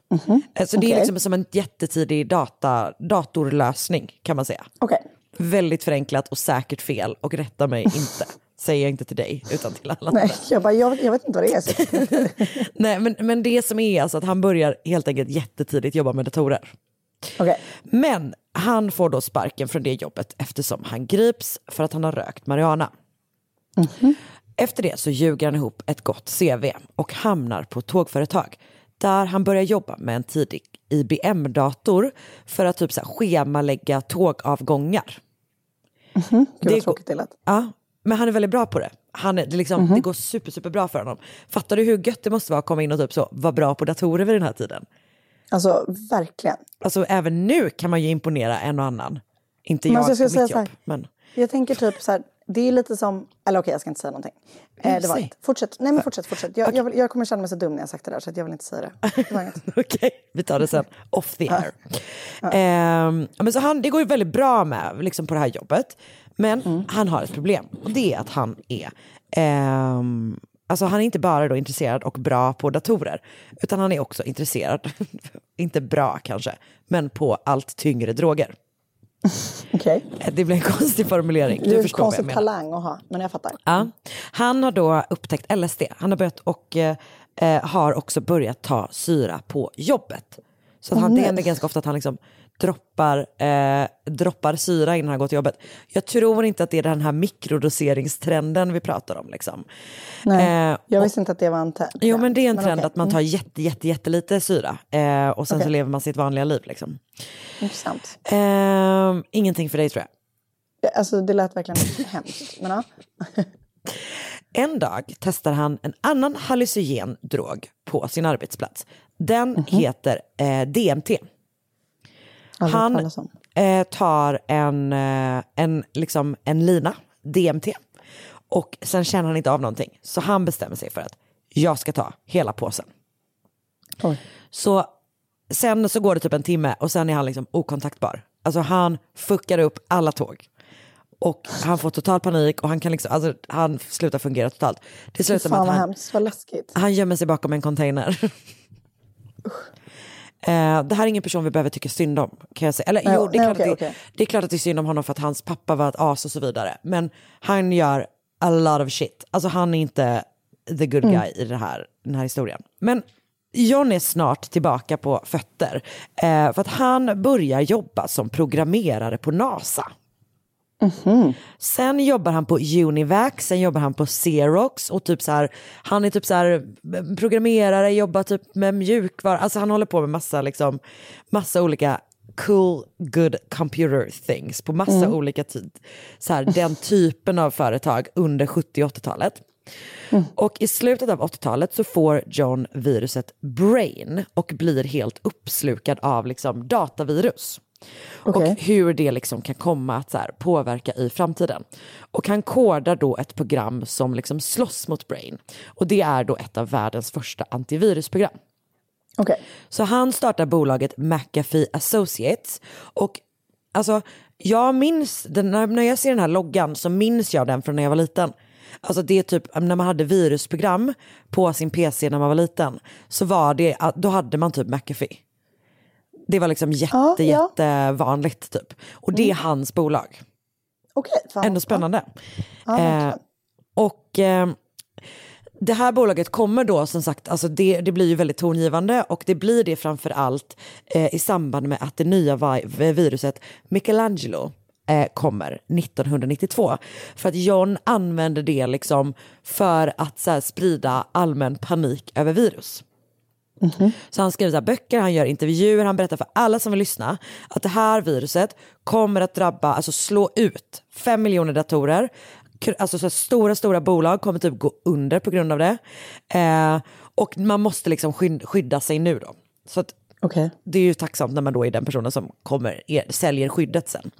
Eh, Så det är liksom som en jättetidig data, datorlösning kan man säga. Okej. Väldigt förenklat och säkert fel och rätta mig inte. Säger jag inte till dig utan till alla Nej, andra. jag, bara, jag, jag vet inte vad det är. Nej, men, men det som är alltså att han börjar helt enkelt jättetidigt jobba med datorer. Okej. Men han får då sparken från det jobbet eftersom han grips för att han har rökt marijuana. Efter det så ljuger han ihop ett gott CV och hamnar på tågföretag där han börjar jobba med en tidig IBM-dator för att typ så här schemalägga tågavgångar. Gud Det tråkigt det. Ja, men han är väldigt bra på det. Han är, det, liksom, Mhm. det går super, super bra för honom. Fattar du hur gött det måste vara att komma in och typ så, vara bra på datorer vid den här tiden? Alltså verkligen. Alltså även nu kan man ju imponera en och annan. Inte jag alltså, jag på mitt säga jobb. så Men... Jag tänker typ så här, det är lite som, eller okej jag ska inte säga någonting. Eh, det var inget. Fortsätt, nej men fortsätt, fortsätt. Jag, jag, vill- jag kommer känna mig så dum när jag sagt det där så jag vill inte säga det. det. Okej, vi tar det sen. Off the air. Ja, men så han, det går ju väldigt bra med liksom, på det här jobbet. Men Mm. han har ett problem. Och det är att han är... ehm, alltså han är inte bara då intresserad och bra på datorer. Utan han är också intresserad, inte bra kanske, men på allt tyngre droger. Okej. Det blir en konstig formulering. Det är Du förstår vad jag konstig menar. talang att ha, men jag fattar. Ja. Han har då upptäckt LSD. Han har börjat och eh, eh, har också börjat ta syra på jobbet. Så att han, det händer ganska ofta att han liksom droppar, eh, droppar syra innan han går till jobbet. Jag tror inte att det är den här mikrodoseringstrenden vi pratar om. Liksom. Nej, Eh, jag visste inte att det var en trend. Jo men det är en trend okej. att man tar jätte, jätte, jättelite syra eh, och sen så Okej. lever man sitt vanliga liv. Liksom. Intressant. Eh, ingenting för dig tror jag. Ja, Alltså det lät verkligen hemskt. Men ja. En dag testar han en annan hallucinogen drog på sin arbetsplats. Den Mhm. heter eh, DMT. Han eh, tar en, eh, en, liksom en lina, DMT, och sen känner han inte av någonting. Så han bestämmer sig för att jag ska ta hela påsen. Oj. Så sen så går det typ en timme och sen är han liksom okontaktbar. Alltså han fuckar upp alla tåg. Och han får total panik och han kan liksom, alltså han slutar fungera totalt. Det slutar med att han, hemskt, vad läskigt. han gömmer sig bakom en container. Eh, det här är ingen person vi behöver tycka synd om. Kan jag säga. Eller, Nej, jo, det, är nej, klart att det, är klart att det är synd om honom för att hans pappa var ett as och så vidare. Men han gör a lot of shit. Alltså han är inte the good guy i det här, den här historien. Men John är snart tillbaka på fötter eh, för att han börjar jobba som programmerare på NASA. Sen jobbar han på Univac, sen jobbar han på Xerox och typ så här, han är typ så här programmerare, jobbar typ med mjukvara, alltså han håller på med massa liksom, massa olika cool, good computer things på massa Mm. olika tid, så här, den typen av företag under 70 och 80-talet. Och i slutet av 80-talet så får John viruset Brain och blir helt uppslukad av liksom datavirus. Och hur det liksom kan komma att så här påverka i framtiden. Och han kodar då ett program som liksom slåss mot Brain. Och det är då ett av världens första antivirusprogram. Så han startar bolaget McAfee Associates. Och alltså, jag minns, den, när när jag ser den här loggan så minns jag den från när jag var liten. Alltså det är typ när man hade virusprogram på sin PC när man var liten. Så var det, då hade man typ McAfee. Det var liksom jätte, Ja, ja. jättevanligt typ. Och det är hans bolag. Okej, fan. Ändå spännande. Ja, eh, och eh, det här bolaget kommer då som sagt, alltså det, det blir ju väldigt tongivande och det blir det framför allt eh, i samband med att det nya vi- viruset Michelangelo eh, kommer 1992. För att John använder det liksom för att så här, sprida allmän panik över virus. Mm-hmm. Så han skriver så här böcker, han gör intervjuer, han berättar för alla som vill lyssna att det här viruset kommer att drabba, alltså slå ut fem miljoner datorer. Alltså så stora, stora bolag kommer typ gå under på grund av det. Eh, och man måste liksom skydda sig nu då. Så att det är ju tacksamt när man då är den personen som kommer, er, säljer skyddet sen.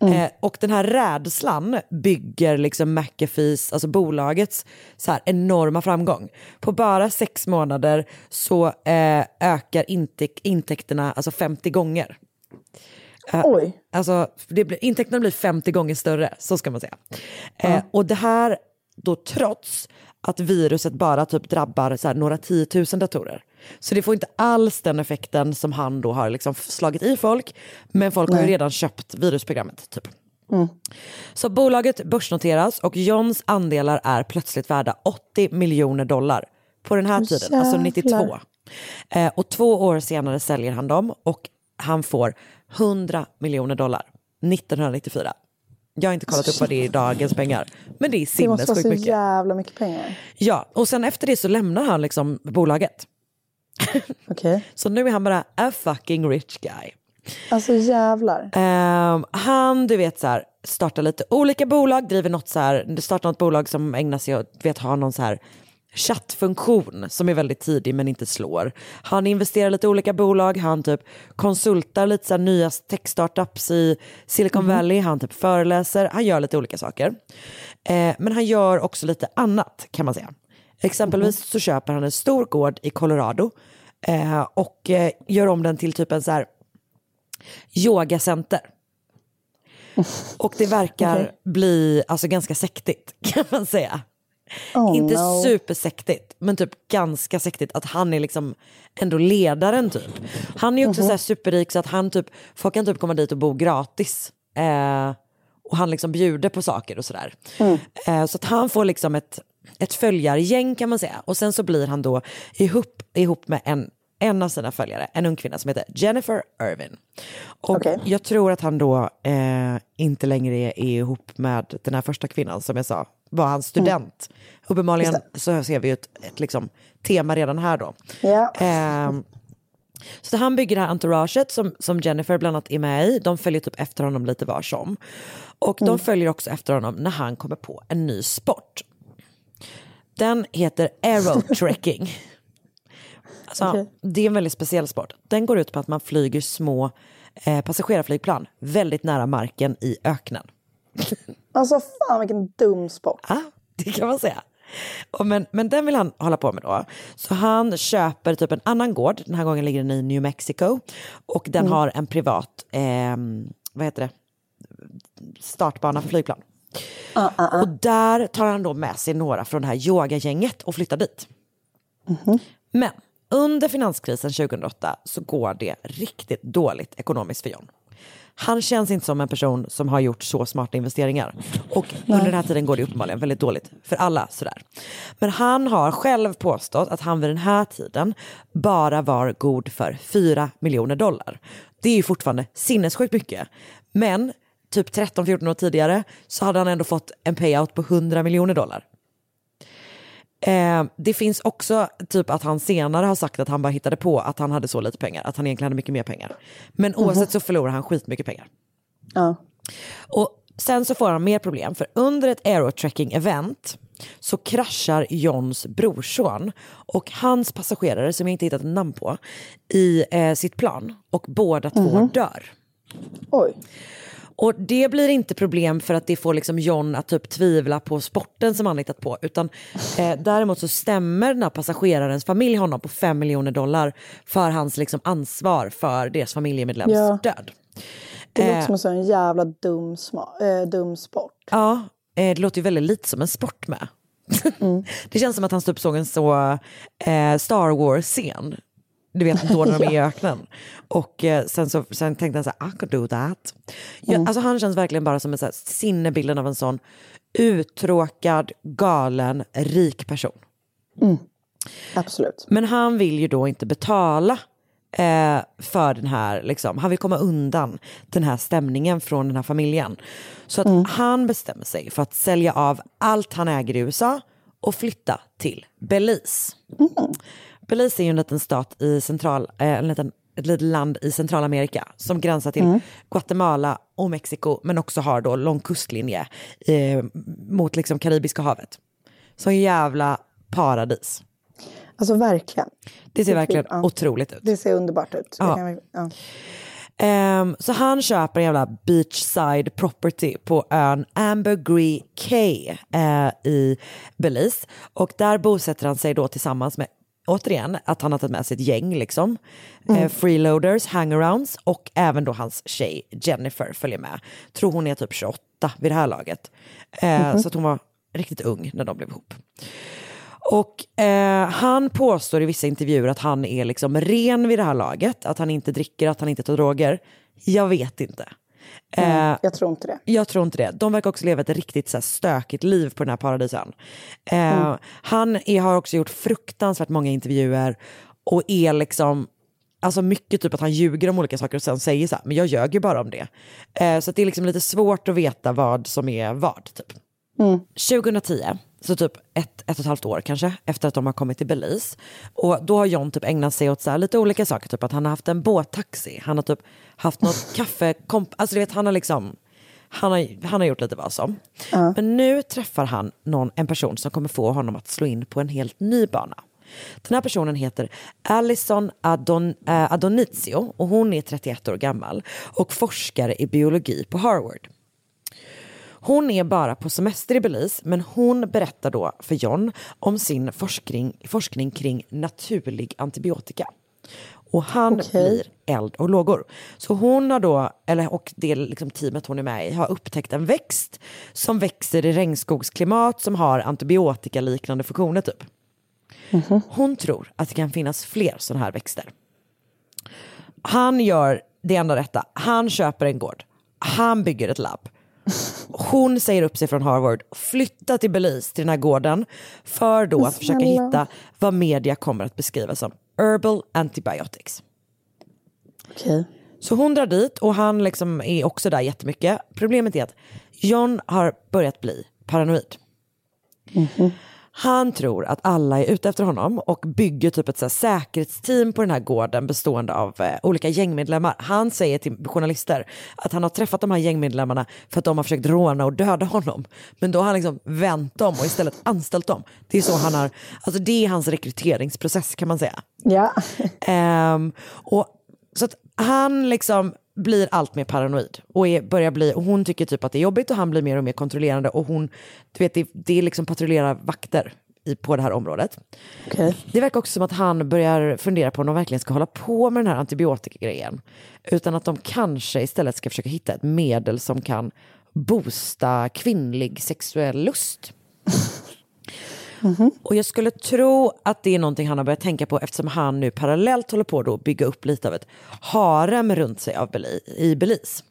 Eh, och den här rädslan bygger liksom McAfees, alltså bolagets så här enorma framgång. På bara sex månader så eh, ökar intäk- intäkterna alltså 50 gånger. Eh, Oj. Alltså, det blir, intäkterna blir 50 gånger större, så ska man säga. Eh, och det här då trots att viruset bara typ drabbar så här, några tiotusen datorer. Så det får inte alls den effekten som han då har liksom slagit i folk. Men folk har ju Nej. redan köpt virusprogrammet. Typ. Mm. Så bolaget börsnoteras och Johns andelar är plötsligt värda 80 miljoner dollar på den här tiden, alltså 92. jävlar. Eh, och två år senare säljer han dem och han får 100 miljoner dollar 1994. Jag har inte kollat upp vad det är i dagens pengar, men det är Det måste vara sinnessjukt så mycket. jävla mycket pengar. Ja, och sen efter det så lämnar han liksom bolaget. Okej. Så nu är han bara a fucking rich guy. Alltså jävlar. Ehm, han, du vet så här, startar lite olika bolag, driver något så här, startar något bolag som ägnar sig åt, vet, ha någon så här chattfunktion som är väldigt tidig men inte slår. Han investerar lite olika bolag, han typ konsultar lite så nya tech-startups i Silicon Mhm. Valley, han typ föreläser, han gör lite olika saker. Eh, men han gör också lite annat kan man säga. Exempelvis så köper han en stor gård i Colorado eh, och eh, gör om den till typ en så här yogacenter. Och det verkar Okej. bli alltså, ganska sektigt kan man säga. Oh, Inte no. supersektigt, men typ ganska sektigt att han är liksom ändå ledaren typ. Han är ju också Mhm. så här superrik så att han typ, folk kan typ komma dit och bo gratis. Eh, och han liksom bjuder på saker och sådär. Mm. Eh, så att han får liksom ett, ett följargäng kan man säga. Och sen så blir han då ihop, ihop med en, en av sina följare, en ung kvinna som heter Jennifer Irvin. Och Okej. jag tror att han då eh, inte längre är, är ihop med den här första kvinnan som jag sa var hans student. Uppenbarligen så ser vi ju ett, ett liksom, tema redan här då. Ja. Ehm, så han bygger det här entouraget som, som Jennifer bland annat är med i. De följer typ efter honom lite var som. Och de Mm. följer också efter honom när han kommer på en ny sport. Den heter aerotrekking. Alltså, Okej. Det är en väldigt speciell sport. Den går ut på att man flyger små eh, passagerarflygplan väldigt nära marken i öknen. Alltså fan vilken dum sport. Ja, det kan man säga. Och men, men den vill han hålla på med då. Så han köper typ en annan gård, den här gången ligger den i New Mexico. Och den Mm. har en privat, eh, vad heter det, startbana för flygplan. Och där tar han då med sig några från det här yogagänget och flyttar dit. Men under finanskrisen 2008 så går det riktigt dåligt ekonomiskt för John. Han känns inte som en person som har gjort så smarta investeringar. Och under den här tiden går det uppenbarligen väldigt dåligt för alla. Sådär. Men han har själv påstått att han vid den här tiden bara var god för 4 miljoner dollar. Det är ju fortfarande sinnessjukt mycket. Men typ 13-14 år tidigare så hade han ändå fått en payout på 100 miljoner dollar. Eh, det finns också typ att han senare har sagt att han bara hittade på att han hade så lite pengar, att han egentligen hade mycket mer pengar. Men oavsett så förlorar han skitmycket pengar. Ja. Och sen så får han mer problem, för under ett aerotrekking-event så kraschar Johns brorson och hans passagerare, som jag inte hittat namn på, i eh, sitt plan. Och båda två Mhm. dör. Oj. Och det blir inte problem för att det får liksom John att typ tvivla på sporten som han hittat på. Utan eh, däremot så stämmer den här passagerarens familj honom på 5 miljoner dollar för hans liksom ansvar för deras familjemedlems Ja. död. Det låter Eh, som en sån jävla dum, eh, dum sport. Ja, eh, det låter ju väldigt lite som en sport med. Mm. det känns som att han typ såg en så eh, Star Wars-scen. Du vet då när de är i öknen. Och eh, sen, så, sen tänkte han så här, I could do that. Ja, Mm. alltså han känns verkligen bara som en så här, sinnebilden av en sån uttråkad, galen, rik person. Absolut. Men han vill ju då inte betala eh, för den här, liksom, han vill komma undan den här stämningen från den här familjen. Så att han bestämmer sig för att sälja av allt han äger i USA och flytta till Belize. Belize är ju en liten stat i central, eh, en liten, ett litet land i Centralamerika som gränsar till Guatemala och Mexiko men också har då lång kustlinje eh, mot liksom Karibiska havet. Så en jävla paradis. Alltså verkligen. Det ser verkligen Ja. otroligt ut. Det ser underbart ut. Ja. ja. Ehm, så han köper en jävla beachside property på ön Ambergris Cay eh, i Belize. Och där bosätter han sig då tillsammans med, återigen, att han har tagit med sig ett gäng liksom. Mm. Eh, freeloaders, hangarounds och även då hans tjej Jennifer följer med. Tror hon är typ 28 vid det här laget. Eh, Mhm. Så att hon var riktigt ung när de blev ihop. Och eh, han påstår i vissa intervjuer att han är liksom ren vid det här laget, att han inte dricker, att han inte tar droger. Jag vet inte. Mm, Eh, jag tror inte det. jag tror inte det. De verkar också leva ett riktigt så här, stökigt liv på den här paradisön. Eh, Mm. Han är, har också gjort fruktansvärt många intervjuer och är liksom, alltså mycket typ att han ljuger om olika saker och sen säger så här, men jag ljög ju bara om det. Eh, så det är liksom lite svårt att veta vad som är vad. Typ. 2010, så typ ett, ett och ett halvt år kanske, efter att de har kommit till Belize. Och då har John typ ägnat sig åt så lite olika saker, typ att han har haft en båttaxi, han har typ haft något kaffe, alltså du vet han har liksom, han har, han har gjort lite vad som. Men nu träffar han någon, en person som kommer få honom att slå in på en helt ny bana. Den här personen heter Alison Adon, eh, Adonizio och hon är 31 år gammal och forskare i biologi på Harvard. Hon är bara på semester i Belize men hon berättar då för John om sin forskning, forskning kring naturlig antibiotika. Och han Okej. blir eld och lågor. Så hon har då, eller, och det liksom teamet hon är med i, har upptäckt en växt som växer i regnskogsklimat som har antibiotikaliknande funktioner typ. Hon tror att det kan finnas fler sådana här växter. Han gör det enda rätta. Han köper en gård. Han bygger ett labb. Hon säger upp sig från Harvard, flyttar till Belize, till den här gården, för då att försöka hitta vad media kommer att beskriva som herbal antibiotics. Okej. Så hon drar dit och han liksom är också där jättemycket. Problemet är att John har börjat bli paranoid. Han tror att alla är ute efter honom och bygger typ ett så säkerhetsteam på den här gården bestående av eh, olika gängmedlemmar. Han säger till journalister att han har träffat de här gängmedlemmarna för att de har försökt råna och döda honom. Men då har han liksom vänt om och istället anställt dem. Det är så han har, alltså det är hans rekryteringsprocess kan man säga. Ja. Ehm, och, så att han liksom blir allt mer paranoid och är, börjar bli, och hon tycker typ att det är jobbigt och han blir mer och mer kontrollerande och hon, du vet det, det är liksom patrullerar vakter i, på det här området. Okej. Det verkar också som att han börjar fundera på om de verkligen ska hålla på med den här antibiotikagrejen. Utan att de kanske istället ska försöka hitta ett medel som kan boosta kvinnlig sexuell lust. Och jag skulle tro att det är någonting han har börjat tänka på eftersom han nu parallellt håller på att bygga upp lite av ett harem runt sig av Beli- i Belize.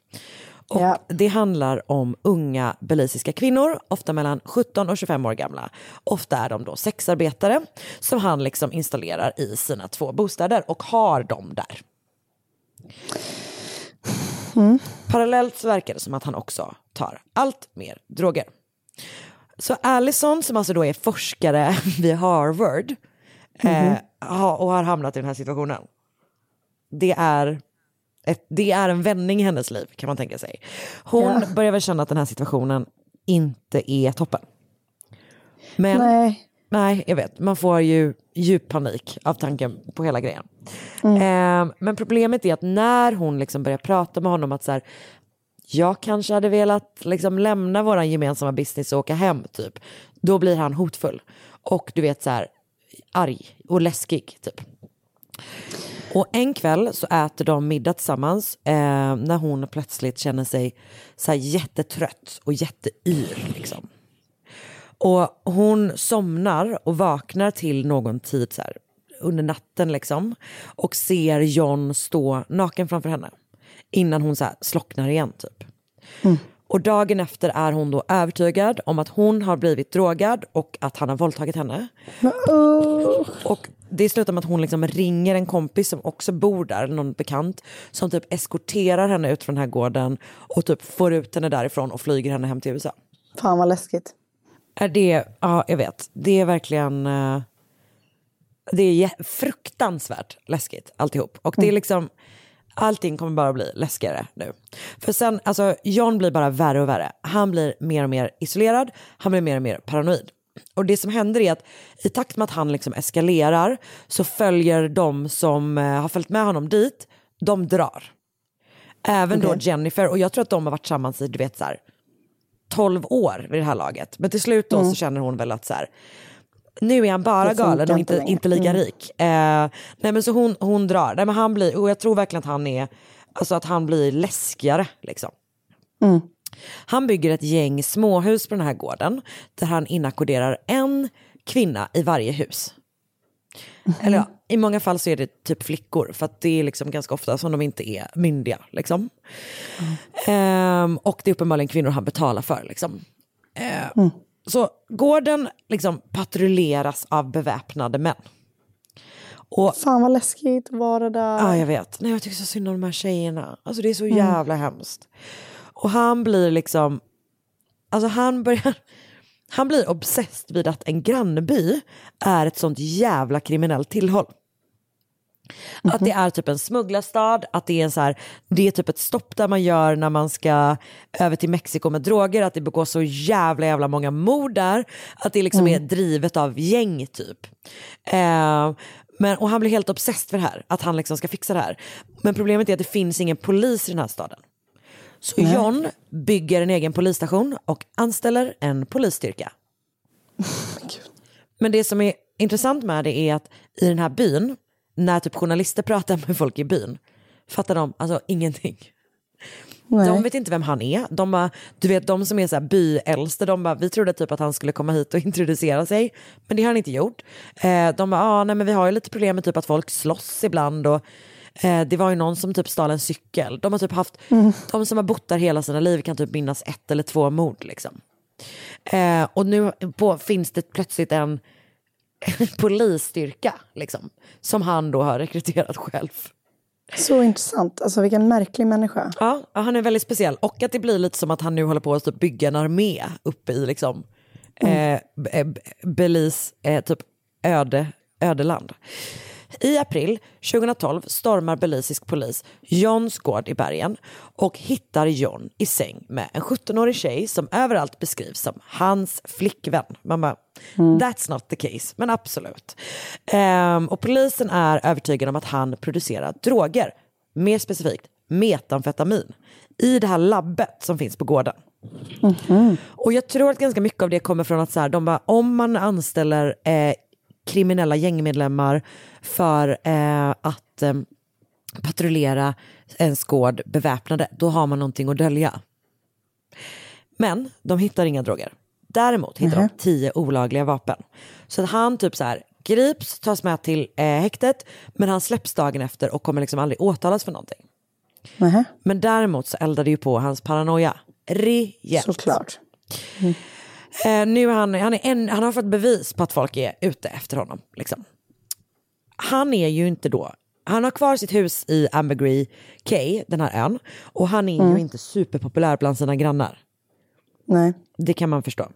Och Det handlar om unga belisiska kvinnor, ofta mellan 17 och 25 år gamla. Ofta är de då sexarbetare som han liksom installerar i sina två bostäder och har dem där. Parallellt så verkar det som att han också tar allt mer droger. Så Allison som alltså då är forskare vid Harvard eh, ha, och har hamnat i den här situationen. Det är, ett, det är en vändning i hennes liv kan man tänka sig. Hon Ja. börjar väl känna att den här situationen inte är toppen. Men Nej. nej, jag vet, man får ju djup panik av tanken på hela grejen. Eh, men problemet är att när hon liksom börjar prata med honom att så här, jag kanske hade velat liksom lämna vår gemensamma business och åka hem typ. Då blir han hotfull. Och du vet så här arg och läskig typ. Och en kväll så äter de middag tillsammans eh, när hon plötsligt känner sig så här jättetrött och jätteyr liksom. Och hon somnar och vaknar till någon tid så här, under natten liksom. Och ser John stå naken framför henne. Innan hon så slocknar igen typ. Och dagen efter är hon då övertygad om att hon har blivit drogad och att han har våldtagit henne. Och det slutar med att hon liksom ringer en kompis som också bor där, någon bekant, som typ eskorterar henne ut från den här gården och typ får ut henne därifrån och flyger henne hem till USA. Fan vad läskigt. Är det, ja jag vet, det är verkligen, eh, det är fruktansvärt läskigt alltihop. Och det är liksom, allting kommer bara bli läskigare nu. För sen, alltså John blir bara värre och värre. Han blir mer och mer isolerad, han blir mer och mer paranoid. Och det som händer är att i takt med att han liksom eskalerar så följer de som eh, har följt med honom dit, de drar. Även då Okej. Jennifer, och jag tror att de har varit tillsammans i, du vet så här, 12 år vid det här laget. Men till slut då Mm. så känner hon väl att så här, nu är han bara galen och inte inte, lika Mm. rik. Eh, nej men så hon, hon drar, nej men han blir, och jag tror verkligen att han är, alltså att han blir läskigare liksom. Mm. Han bygger ett gäng småhus på den här gården där han inackorderar en kvinna i varje hus. Eller ja, i många fall så är det typ flickor för att det är liksom ganska ofta som de inte är myndiga. Liksom. Ehm, och det är uppenbarligen kvinnor han betalar för. Liksom. Ehm, Så gården liksom patrulleras av beväpnade män. Och, Fan vad läskigt var det där. Ja, jag vet. Nej, jag tycker så synd om de här tjejerna. Alltså det är så Mm. jävla hemskt. Och han blir liksom, alltså han börjar, han blir obsessed vid att en grannby är ett sånt jävla kriminellt tillhåll. Att det är typ en smugglarstad, att det är, en så här, det är typ ett stopp där man gör när man ska över till Mexiko med droger, att det begås så jävla jävla många mord där, att det liksom är drivet av gäng typ. Eh, men, och han blir helt obsessed för det här, att han liksom ska fixa det här. Men problemet är att det finns ingen polis i den här staden. Så Nej. John bygger en egen polisstation och anställer en polisstyrka. Men det som är intressant med det är att i den här byn, när typ journalister pratar med folk i byn, fattar de alltså ingenting. Nej. De vet inte vem han är. De bara, du vet de som är så här byäldste, de bara, vi trodde typ att han skulle komma hit och introducera sig, men det har han inte gjort. Eh, de bara, ah, nej men vi har ju lite problem med typ att folk slåss ibland och eh, det var ju någon som typ stal en cykel. De har typ haft, de som har bott där hela sina liv kan typ minnas ett eller två mord liksom. Eh, och nu på, finns det plötsligt en polisstyrka liksom, som han då har rekryterat själv. Så intressant. Alltså vilken märklig människa. Ja, han är väldigt speciell. Och att det blir lite som att han nu håller på att typ bygga en armé uppe i liksom, eh, B- B- Belize eh, typ öde, ödeland. I april 2012 stormar belisisk polis Johns gård i bergen och hittar John i säng med en 17-årig tjej som överallt beskrivs som hans flickvän. Man bara, that's not the case, men absolut. Ehm, och polisen är övertygad om att han producerar droger, mer specifikt metamfetamin, i det här labbet som finns på gården. Och jag tror att ganska mycket av det kommer från att så här, de bara, om man anställer eh, kriminella gängmedlemmar för eh, att eh, patrullera en gård beväpnade, då har man någonting att dölja. Men de hittar inga droger. Däremot hittar de tio olagliga vapen. Så att han typ så här grips, tas med till eh, häktet, men han släpps dagen efter och kommer liksom aldrig åtalas för någonting. Nähä. Men däremot så eldade ju på hans paranoia rejält. Såklart. Eh, nu är han, han, är en, han har fått bevis på att folk är ute efter honom. Liksom. Han är ju inte då, han har kvar sitt hus i Ambergris Cay, den här ön. Och han är Mm. ju inte superpopulär bland sina grannar. Nej, Det kan man förstå.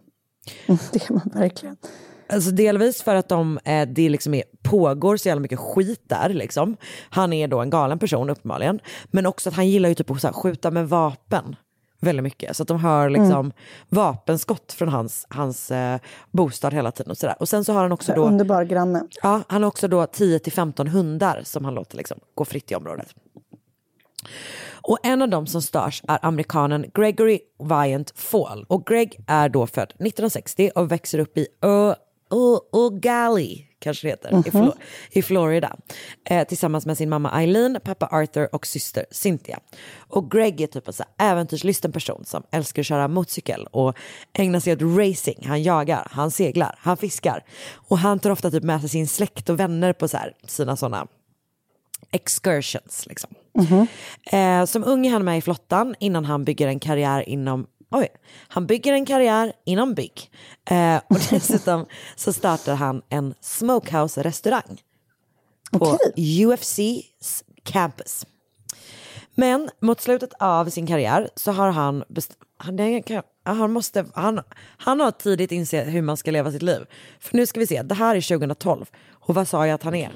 det kan man verkligen. Alltså delvis för att de, eh, det liksom är, pågår så jävla mycket skit där. Liksom. Han är då en galen person uppenbarligen. Men också att han gillar ju typ att skjuta med vapen väldigt mycket. Så att de hör liksom vapenskott från hans, hans eh, bostad hela tiden. Och, så där. och sen så har han också då, Underbar granne. ja, han har också då 10-15 hundar som han låter liksom gå fritt i området. Och en av dem som störs är amerikanen Gregory Viant Fall. Och Greg är då född 1960 och växer upp i Ogali, kanske det heter, i, Mhm. Flo- i Florida. Eh, tillsammans med sin mamma Eileen, pappa Arthur och syster Cynthia. Och Greg är typ en så äventyrslysten person som älskar att köra motorcykel och ägnar sig åt racing. Han jagar, han seglar, han fiskar. Och han tar ofta typ med sig sin släkt och vänner på så här, sina sådana excursions. Liksom. Eh, som ung är han med i flottan innan han bygger en karriär inom Oj, han bygger en karriär inom bygg. Eh, och dessutom så startar han en smokehouse-restaurang på UFC's campus. Men mot slutet av sin karriär så har han, han, han, måste, han, han har tidigt insett hur man ska leva sitt liv. För nu ska vi se, det här är 2012. Och vad sa jag att han är?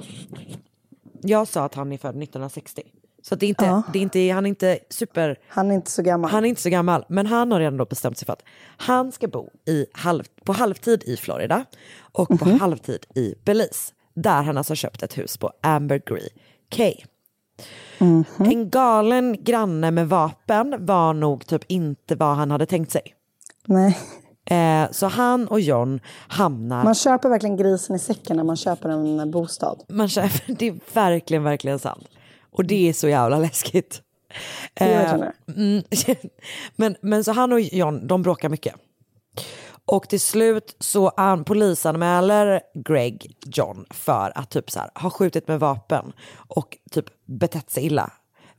Jag sa att han är född 1960. Så det är inte, Ja. det är inte, han är inte super... Han är inte så gammal. Han är inte så gammal, men han har redan då bestämt sig för att han ska bo i halv, på halvtid i Florida och på halvtid i Belize. Där han alltså har köpt ett hus på Ambergris Cay. En galen granne med vapen var nog typ inte vad han hade tänkt sig. Nej. Eh, så han och John hamnar... Man köper verkligen grisen i säcken när man köper en bostad. Man köper, det är verkligen, verkligen sant. Och det är så jävla läskigt. Eh, mm, men, men så han och John, de bråkar mycket. Och till slut så an, polisanmäler Greg John för att typ så här, ha skjutit med vapen och typ betett sig illa.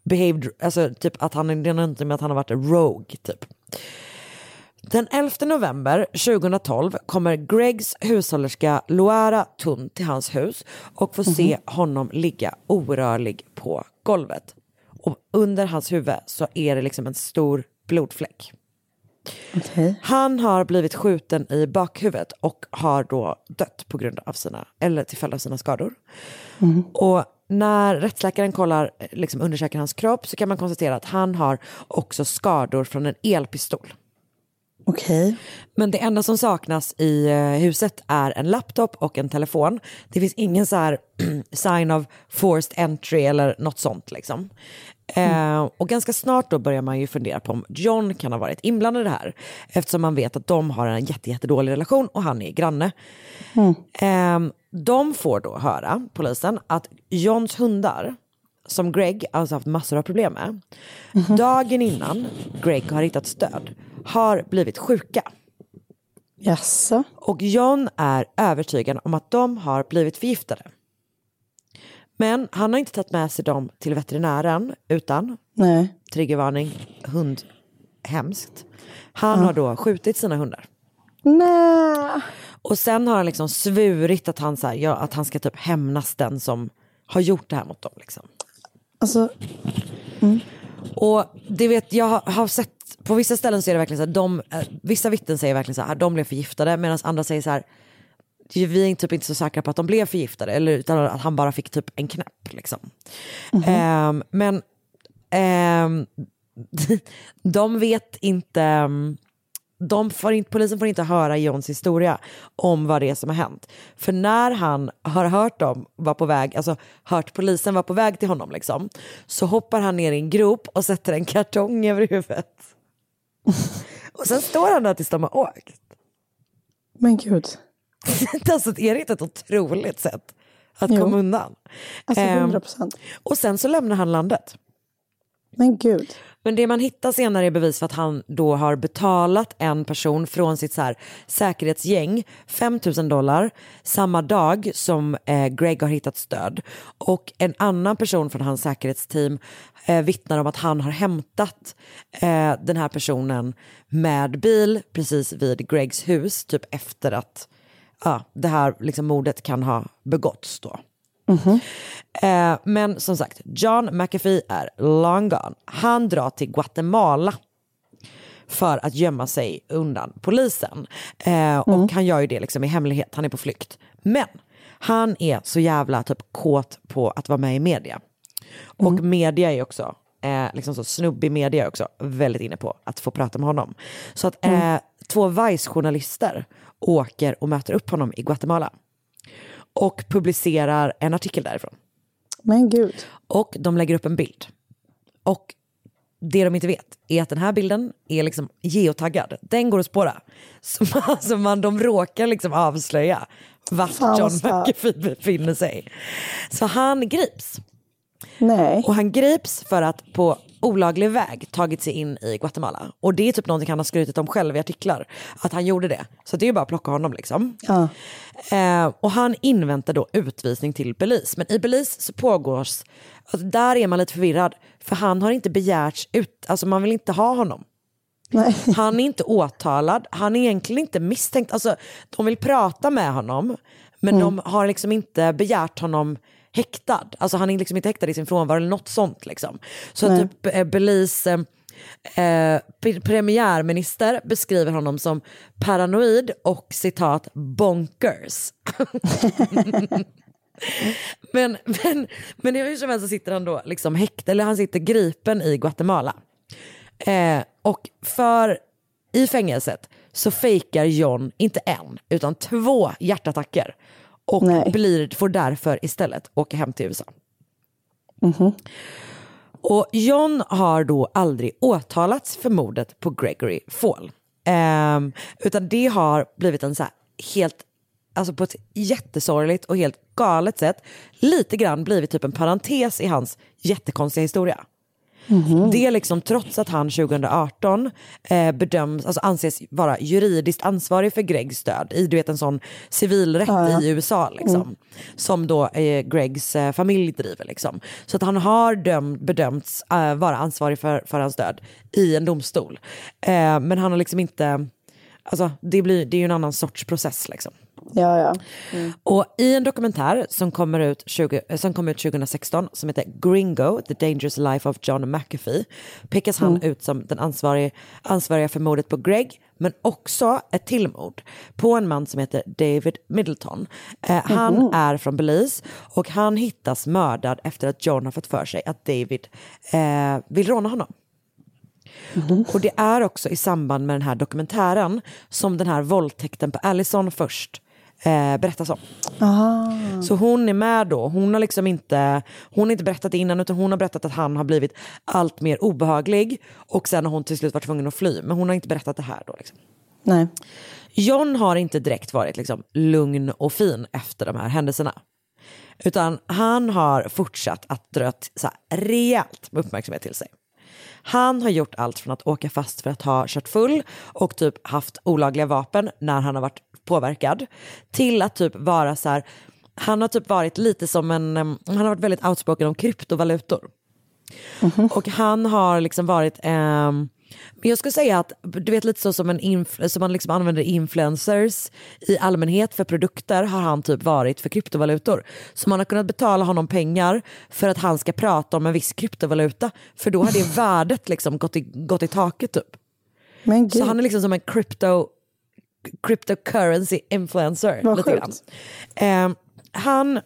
Behaved, alltså typ att han, det är inte med att han har varit rogue typ. Den 11 november 2012 kommer Gregs hushållerska Loara Tun till hans hus och får se honom ligga orörlig på golvet. Och under hans huvud så är det liksom en stor blodfläck. Han har blivit skjuten i bakhuvudet och har då dött på grund av sina, eller till följd av sina skador. Och när rättsläkaren kollar, liksom undersöker hans kropp så kan man konstatera att han har också skador från en elpistol. Okej. Men det enda som saknas i eh, huset är en laptop och en telefon. Det finns ingen så här sign of forced entry eller något sånt liksom. Eh, och ganska snart då börjar man ju fundera på om John kan ha varit inblandad i det här. Eftersom man vet att de har en jätte, jättedålig relation och han är granne. Eh, de får då höra, polisen, att Johns hundar, som Greg alltså haft massor av problem med, dagen innan Greg har hittat stöd, har blivit sjuka. Jaså? Och John är övertygad om att de har blivit förgiftade. Men han har inte tagit med sig dem till veterinären utan, Nej. triggervarning, hund, hemskt. Han har då skjutit sina hundar. Nej. Och sen har han liksom svurit att han, så här, ja, att han ska typ hämnas den som har gjort det här mot dem. Liksom. Alltså, Och det vet, jag har- sett, på vissa ställen så är det verkligen så här, de, eh, vissa vittnen säger verkligen så här, de blev förgiftade, medan andra säger så här, vi är typ inte så säkra på att de blev förgiftade, eller utan att han bara fick typ en knäpp. Liksom. Ehm, men ehm, de vet inte, ehm, de får inte, polisen får inte höra Johns historia om vad det är som har hänt. För när han har hört dem var på väg, alltså hört polisen var på väg till honom liksom, så hoppar han ner i en grop och sätter en kartong över huvudet. och sen står han där tills de har åkt. men gud. alltså är det inte ett otroligt sätt att Jo. komma undan? Alltså Ehm, 100 procent. och sen så lämnar han landet. Men gud. Men det man hittar senare är bevis för att han då har betalat en person från sitt så här säkerhetsgäng 5 000 dollar samma dag som eh, Greg har hittat stöd. Och en annan person från hans säkerhetsteam eh, vittnar om att han har hämtat eh, den här personen med bil precis vid Gregs hus, typ efter att ah, det här liksom, mordet kan ha begåtts då. Eh, men som sagt, John McAfee är long gone. Han drar till Guatemala för att gömma sig undan polisen. Eh, och han gör ju det liksom i hemlighet, han är på flykt. Men han är så jävla typ kåt på att vara med i media. Och media är också, eh, liksom så snubbig media är också väldigt inne på att få prata med honom. Så att eh, två Vice-journalister åker och möter upp honom i Guatemala. Och publicerar en artikel därifrån. Men gud. Och de lägger upp en bild. Och det de inte vet är att den här bilden är liksom geotaggad. Den går att spåra. Så man, så man, de råkar liksom avslöja vart Fan, John. McAfee befinner sig. Så han grips. Nej. Och han grips för att på olaglig väg tagit sig in i Guatemala. Och det är typ någonting han har skrutit om själv i artiklar. Att han gjorde det. Så det är ju bara att plocka honom liksom. Ja. Eh, och han inväntar då utvisning till Belize. Men i Belize så pågår, alltså där är man lite förvirrad. För han har inte begärts ut, alltså man vill inte ha honom. Nej. Han är inte åtalad, han är egentligen inte misstänkt. Alltså de vill prata med honom. Men Mm. de har liksom inte begärt honom häktad. Alltså han är liksom inte häktad i sin frånvaro eller något sånt liksom. Så Nej. typ eh, Belize eh, eh, pre- premiärminister beskriver honom som paranoid och citat bonkers. men, men, men hur som helst så sitter han då liksom häktad, eller han sitter gripen i Guatemala. Eh, och för i fängelset så fejkar John inte en utan två hjärtattacker och blir, får därför istället åka hem till USA. Och John har då aldrig åtalats för mordet på Gregory Fall. Ehm, utan det har blivit en så här helt, alltså på ett jättesorgligt och helt galet sätt, lite grann blivit typ en parentes i hans jättekonstiga historia. Det är liksom trots att han 2018 eh, bedöms, alltså anses vara juridiskt ansvarig för Gregs död i du vet en sån civilrätt ja. i USA liksom. Mm. Som då eh, Gregs eh, familj driver liksom. Så att han har döm, bedömts eh, vara ansvarig för, för hans död i en domstol. Eh, men han har liksom inte, alltså det, blir, det är ju en annan sorts process liksom. Ja, ja. Mm. Och i en dokumentär som kommer ut, 20, eh, som kom ut 2016 som heter Gringo, The Dangerous Life of John McAfee pekas han Mm. ut som den ansvarig, ansvariga för mordet på Greg men också ett till mord på en man som heter David Middleton. Eh, han Mhm. är från Belize och han hittas mördad efter att John har fått för sig att David eh, vill råna honom. Och det är också i samband med den här dokumentären som den här våldtäkten på Allison först eh, berättas om. Aha. Så hon är med då, hon har liksom inte, hon har inte berättat det innan utan hon har berättat att han har blivit allt mer obehaglig och sen har hon till slut varit tvungen att fly men hon har inte berättat det här då. Liksom. Nej. John har inte direkt varit liksom lugn och fin efter de här händelserna. Utan han har fortsatt att dra ett så här rejält med uppmärksamhet till sig. Han har gjort allt från att åka fast för att ha kört full och typ haft olagliga vapen när han har varit påverkad till att typ vara så här, han har typ varit lite som en, han har varit väldigt outspoken om kryptovalutor. Och han har liksom varit, ehm, men jag skulle säga att du vet lite så som, en inf- som man liksom använder influencers i allmänhet för produkter har han typ varit för kryptovalutor. Så man har kunnat betala honom pengar för att han ska prata om en viss kryptovaluta för då har det värdet liksom gått i, gått i taket typ. Så han är liksom som en crypto, cryptocurrency influencer. Vad lite sjukt. grann. Eh, han,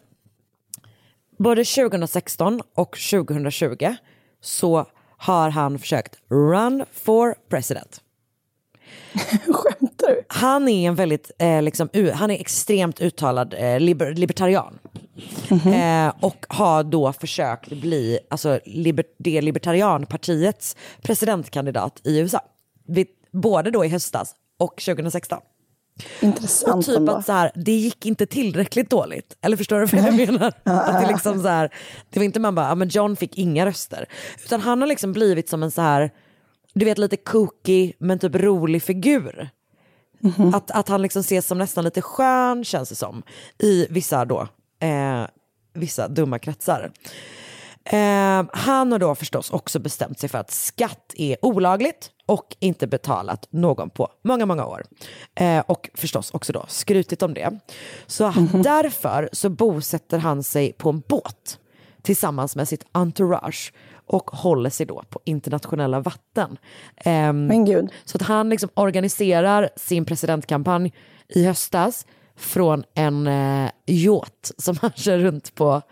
både 2016 och 2020 så har han försökt run for president. Skämtar du? Han är en väldigt, eh, liksom, han är extremt uttalad eh, liber, libertarian. Eh, och har då försökt bli alltså, liber, det libertarianpartiets presidentkandidat i USA. Vid, både då i höstas och 2016. Intressant Och typ ändå. att så här, det gick inte tillräckligt dåligt. Eller förstår du vad jag menar? Att det, liksom så här, det var inte man bara, ja, men John fick inga röster. Utan han har liksom blivit som en så här, du vet lite kooky men typ rolig figur. Att, att han liksom ses som nästan lite skön känns det som. I vissa då, eh, vissa dumma kretsar. Eh, han har då förstås också bestämt sig för att skatt är olagligt och inte betalat någon på många, många år. Eh, och förstås också då skrutit om det. Så därför så bosätter han sig på en båt tillsammans med sitt entourage och håller sig då på internationella vatten. Ehm, Men gud. så att han liksom organiserar sin presidentkampanj i höstas från en eh, yacht som han kör runt på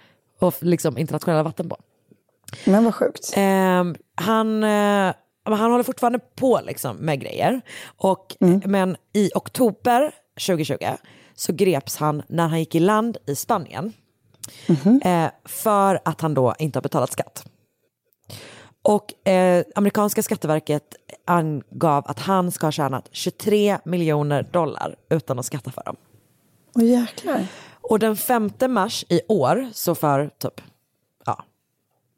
och liksom internationella vatten på. Men vad sjukt. Ehm, han, eh, han håller fortfarande på liksom med grejer. Och, Men i oktober 2020 så greps han när han gick i land i Spanien. Eh, för att han då inte har betalat skatt. Och eh, amerikanska skatteverket angav att han ska ha tjänat 23 miljoner dollar utan att skatta för dem. Åh jäklar. Och den 5 mars i år, så för typ ja,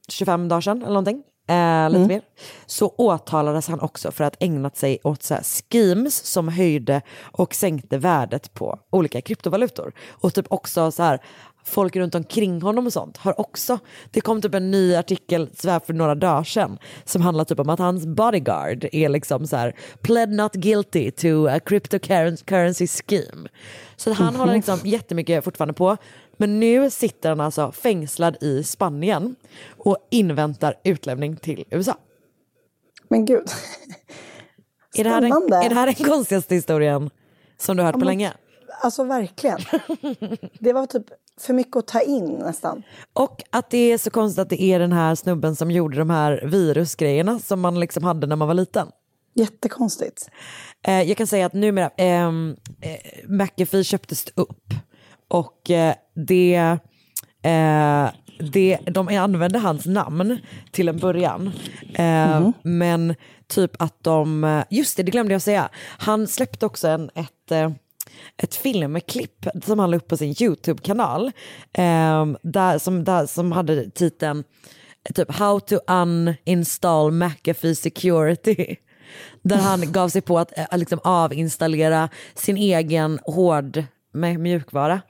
25 dagar sedan eller någonting, eh, lite mer, så åtalades han också för att ägnat sig åt så schemes som höjde och sänkte värdet på olika kryptovalutor. Och typ också så här, folk runt omkring honom och sånt har också, det kom typ en ny artikel så för några dagar sedan som handlar typ om att hans bodyguard är liksom så här pled not guilty to a cryptocurrency scheme. Så han håller liksom jättemycket fortfarande på. Men nu sitter han alltså fängslad i Spanien och inväntar utlämning till USA. Men gud. Är det, här den, är det här den konstigaste historien som du har hört Ja, på men- länge? Alltså verkligen. Det var typ för mycket att ta in nästan. Och att det är så konstigt att det är den här snubben som gjorde de här virusgrejerna som man liksom hade när man var liten. Jättekonstigt. Eh, jag kan säga att numera, ehm, eh, McAfee köptes upp och eh, det, eh, det, de använde hans namn till en början. Eh, Men typ att de, just det, det glömde jag säga, han släppte också en, ett eh, ett filmklipp som han la upp på sin YouTube-kanal eh, där, som, där, som hade titeln typ How to uninstall McAfee security. Där han gav sig på att eh, liksom avinstallera sin egen hård med mjukvara.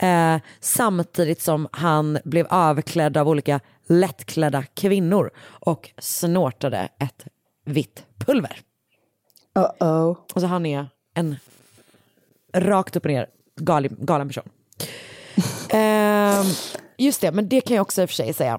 Eh, samtidigt som han blev avklädd av olika lättklädda kvinnor och snortade ett vitt pulver. Uh-oh. Och så han är en rakt upp och ner galen, galen person. Ehm, just det, men det kan jag också i och för sig säga.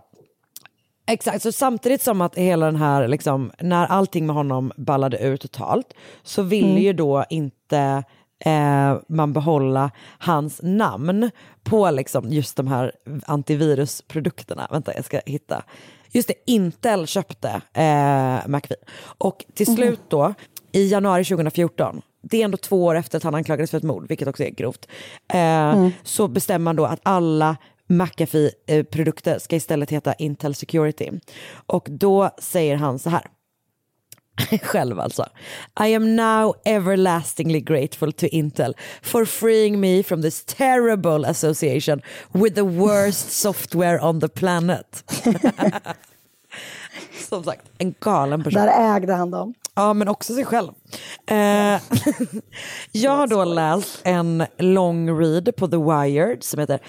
Exakt, så samtidigt som att hela den här, liksom, när allting med honom ballade ur totalt, så ville Mm. ju då inte eh, man behålla hans namn på liksom just de här antivirusprodukterna. Vänta, jag ska hitta. Just det, Intel köpte eh, McAfee. Och till slut då, i januari 2014, det är ändå två år efter att han anklagades för ett mord, vilket också är grovt, eh, så bestämmer man då att alla McAfee-produkter ska istället heta Intel Security. Och då säger han så här, själv alltså. I am now everlastingly grateful to Intel for freeing me from this terrible association with the worst software on the planet. Som sagt, en galen person. Där ägde han dem. Ja, men också sig själv. Eh, jag har då läst en lång read på The Wired som heter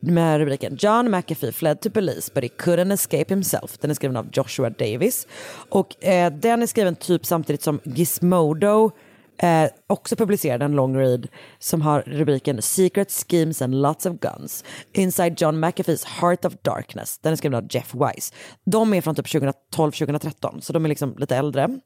med rubriken John McAfee fled to police but he couldn't escape himself. Den är skriven av Joshua Davis. Och eh, den är skriven typ samtidigt som Gizmodo eh, också publicerade en lång read som har rubriken Secret Schemes and Lots of Guns Inside John McAfees Heart of Darkness. Den är skriven av Jeff Weiss. De är från typ 2012-2013 så de är liksom lite äldre.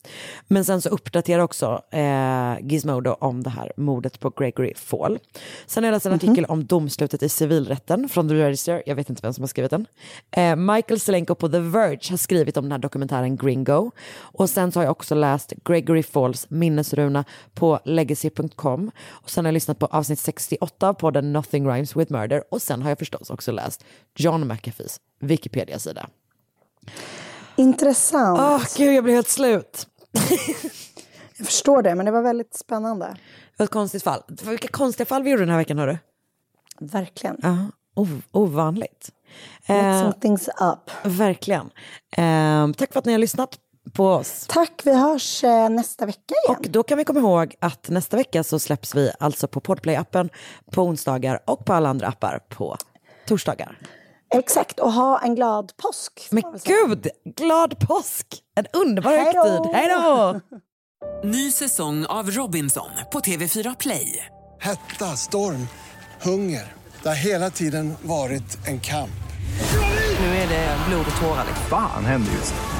Men sen så uppdaterar också eh, Gizmodo om det här mordet på Gregory Fall. Sen har jag läst en artikel om domslutet i civilrätten från The Register. Jag vet inte vem som har skrivit den. Eh, Michael Selenko på The Verge har skrivit om den här dokumentären Gringo. Och sen så har jag också läst Gregory Falls minnesruna på legacy.com. Och sen har jag lyssnat på avsnitt 68 av podden Nothing Rhymes with Murder. Och sen har jag förstås också läst John McAfees Wikipedia-sida. Intressant. Åh gud, jag blir helt slut. Jag förstår det, men det var väldigt spännande. Det var ett konstigt fall. Vilka konstiga fall vi gjorde den här veckan hörru. Verkligen. Ja, ov- ovanligt. Mixing Eh, things up. verkligen. Eh, tack för att ni har lyssnat på oss. Tack, vi hörs eh, nästa vecka igen. Och då kan vi komma ihåg att nästa vecka så släpps vi alltså på Podplay-appen på onsdagar och på alla andra appar på torsdagar. Exakt, och ha en glad påsk. Men gud, glad påsk! En underbar högtid. Hej då! Ny säsong av Robinson på TV4 Play. Hetta, storm, hunger. Det har hela tiden varit en kamp. Nu är det blod och tårar. Fan händer just nu.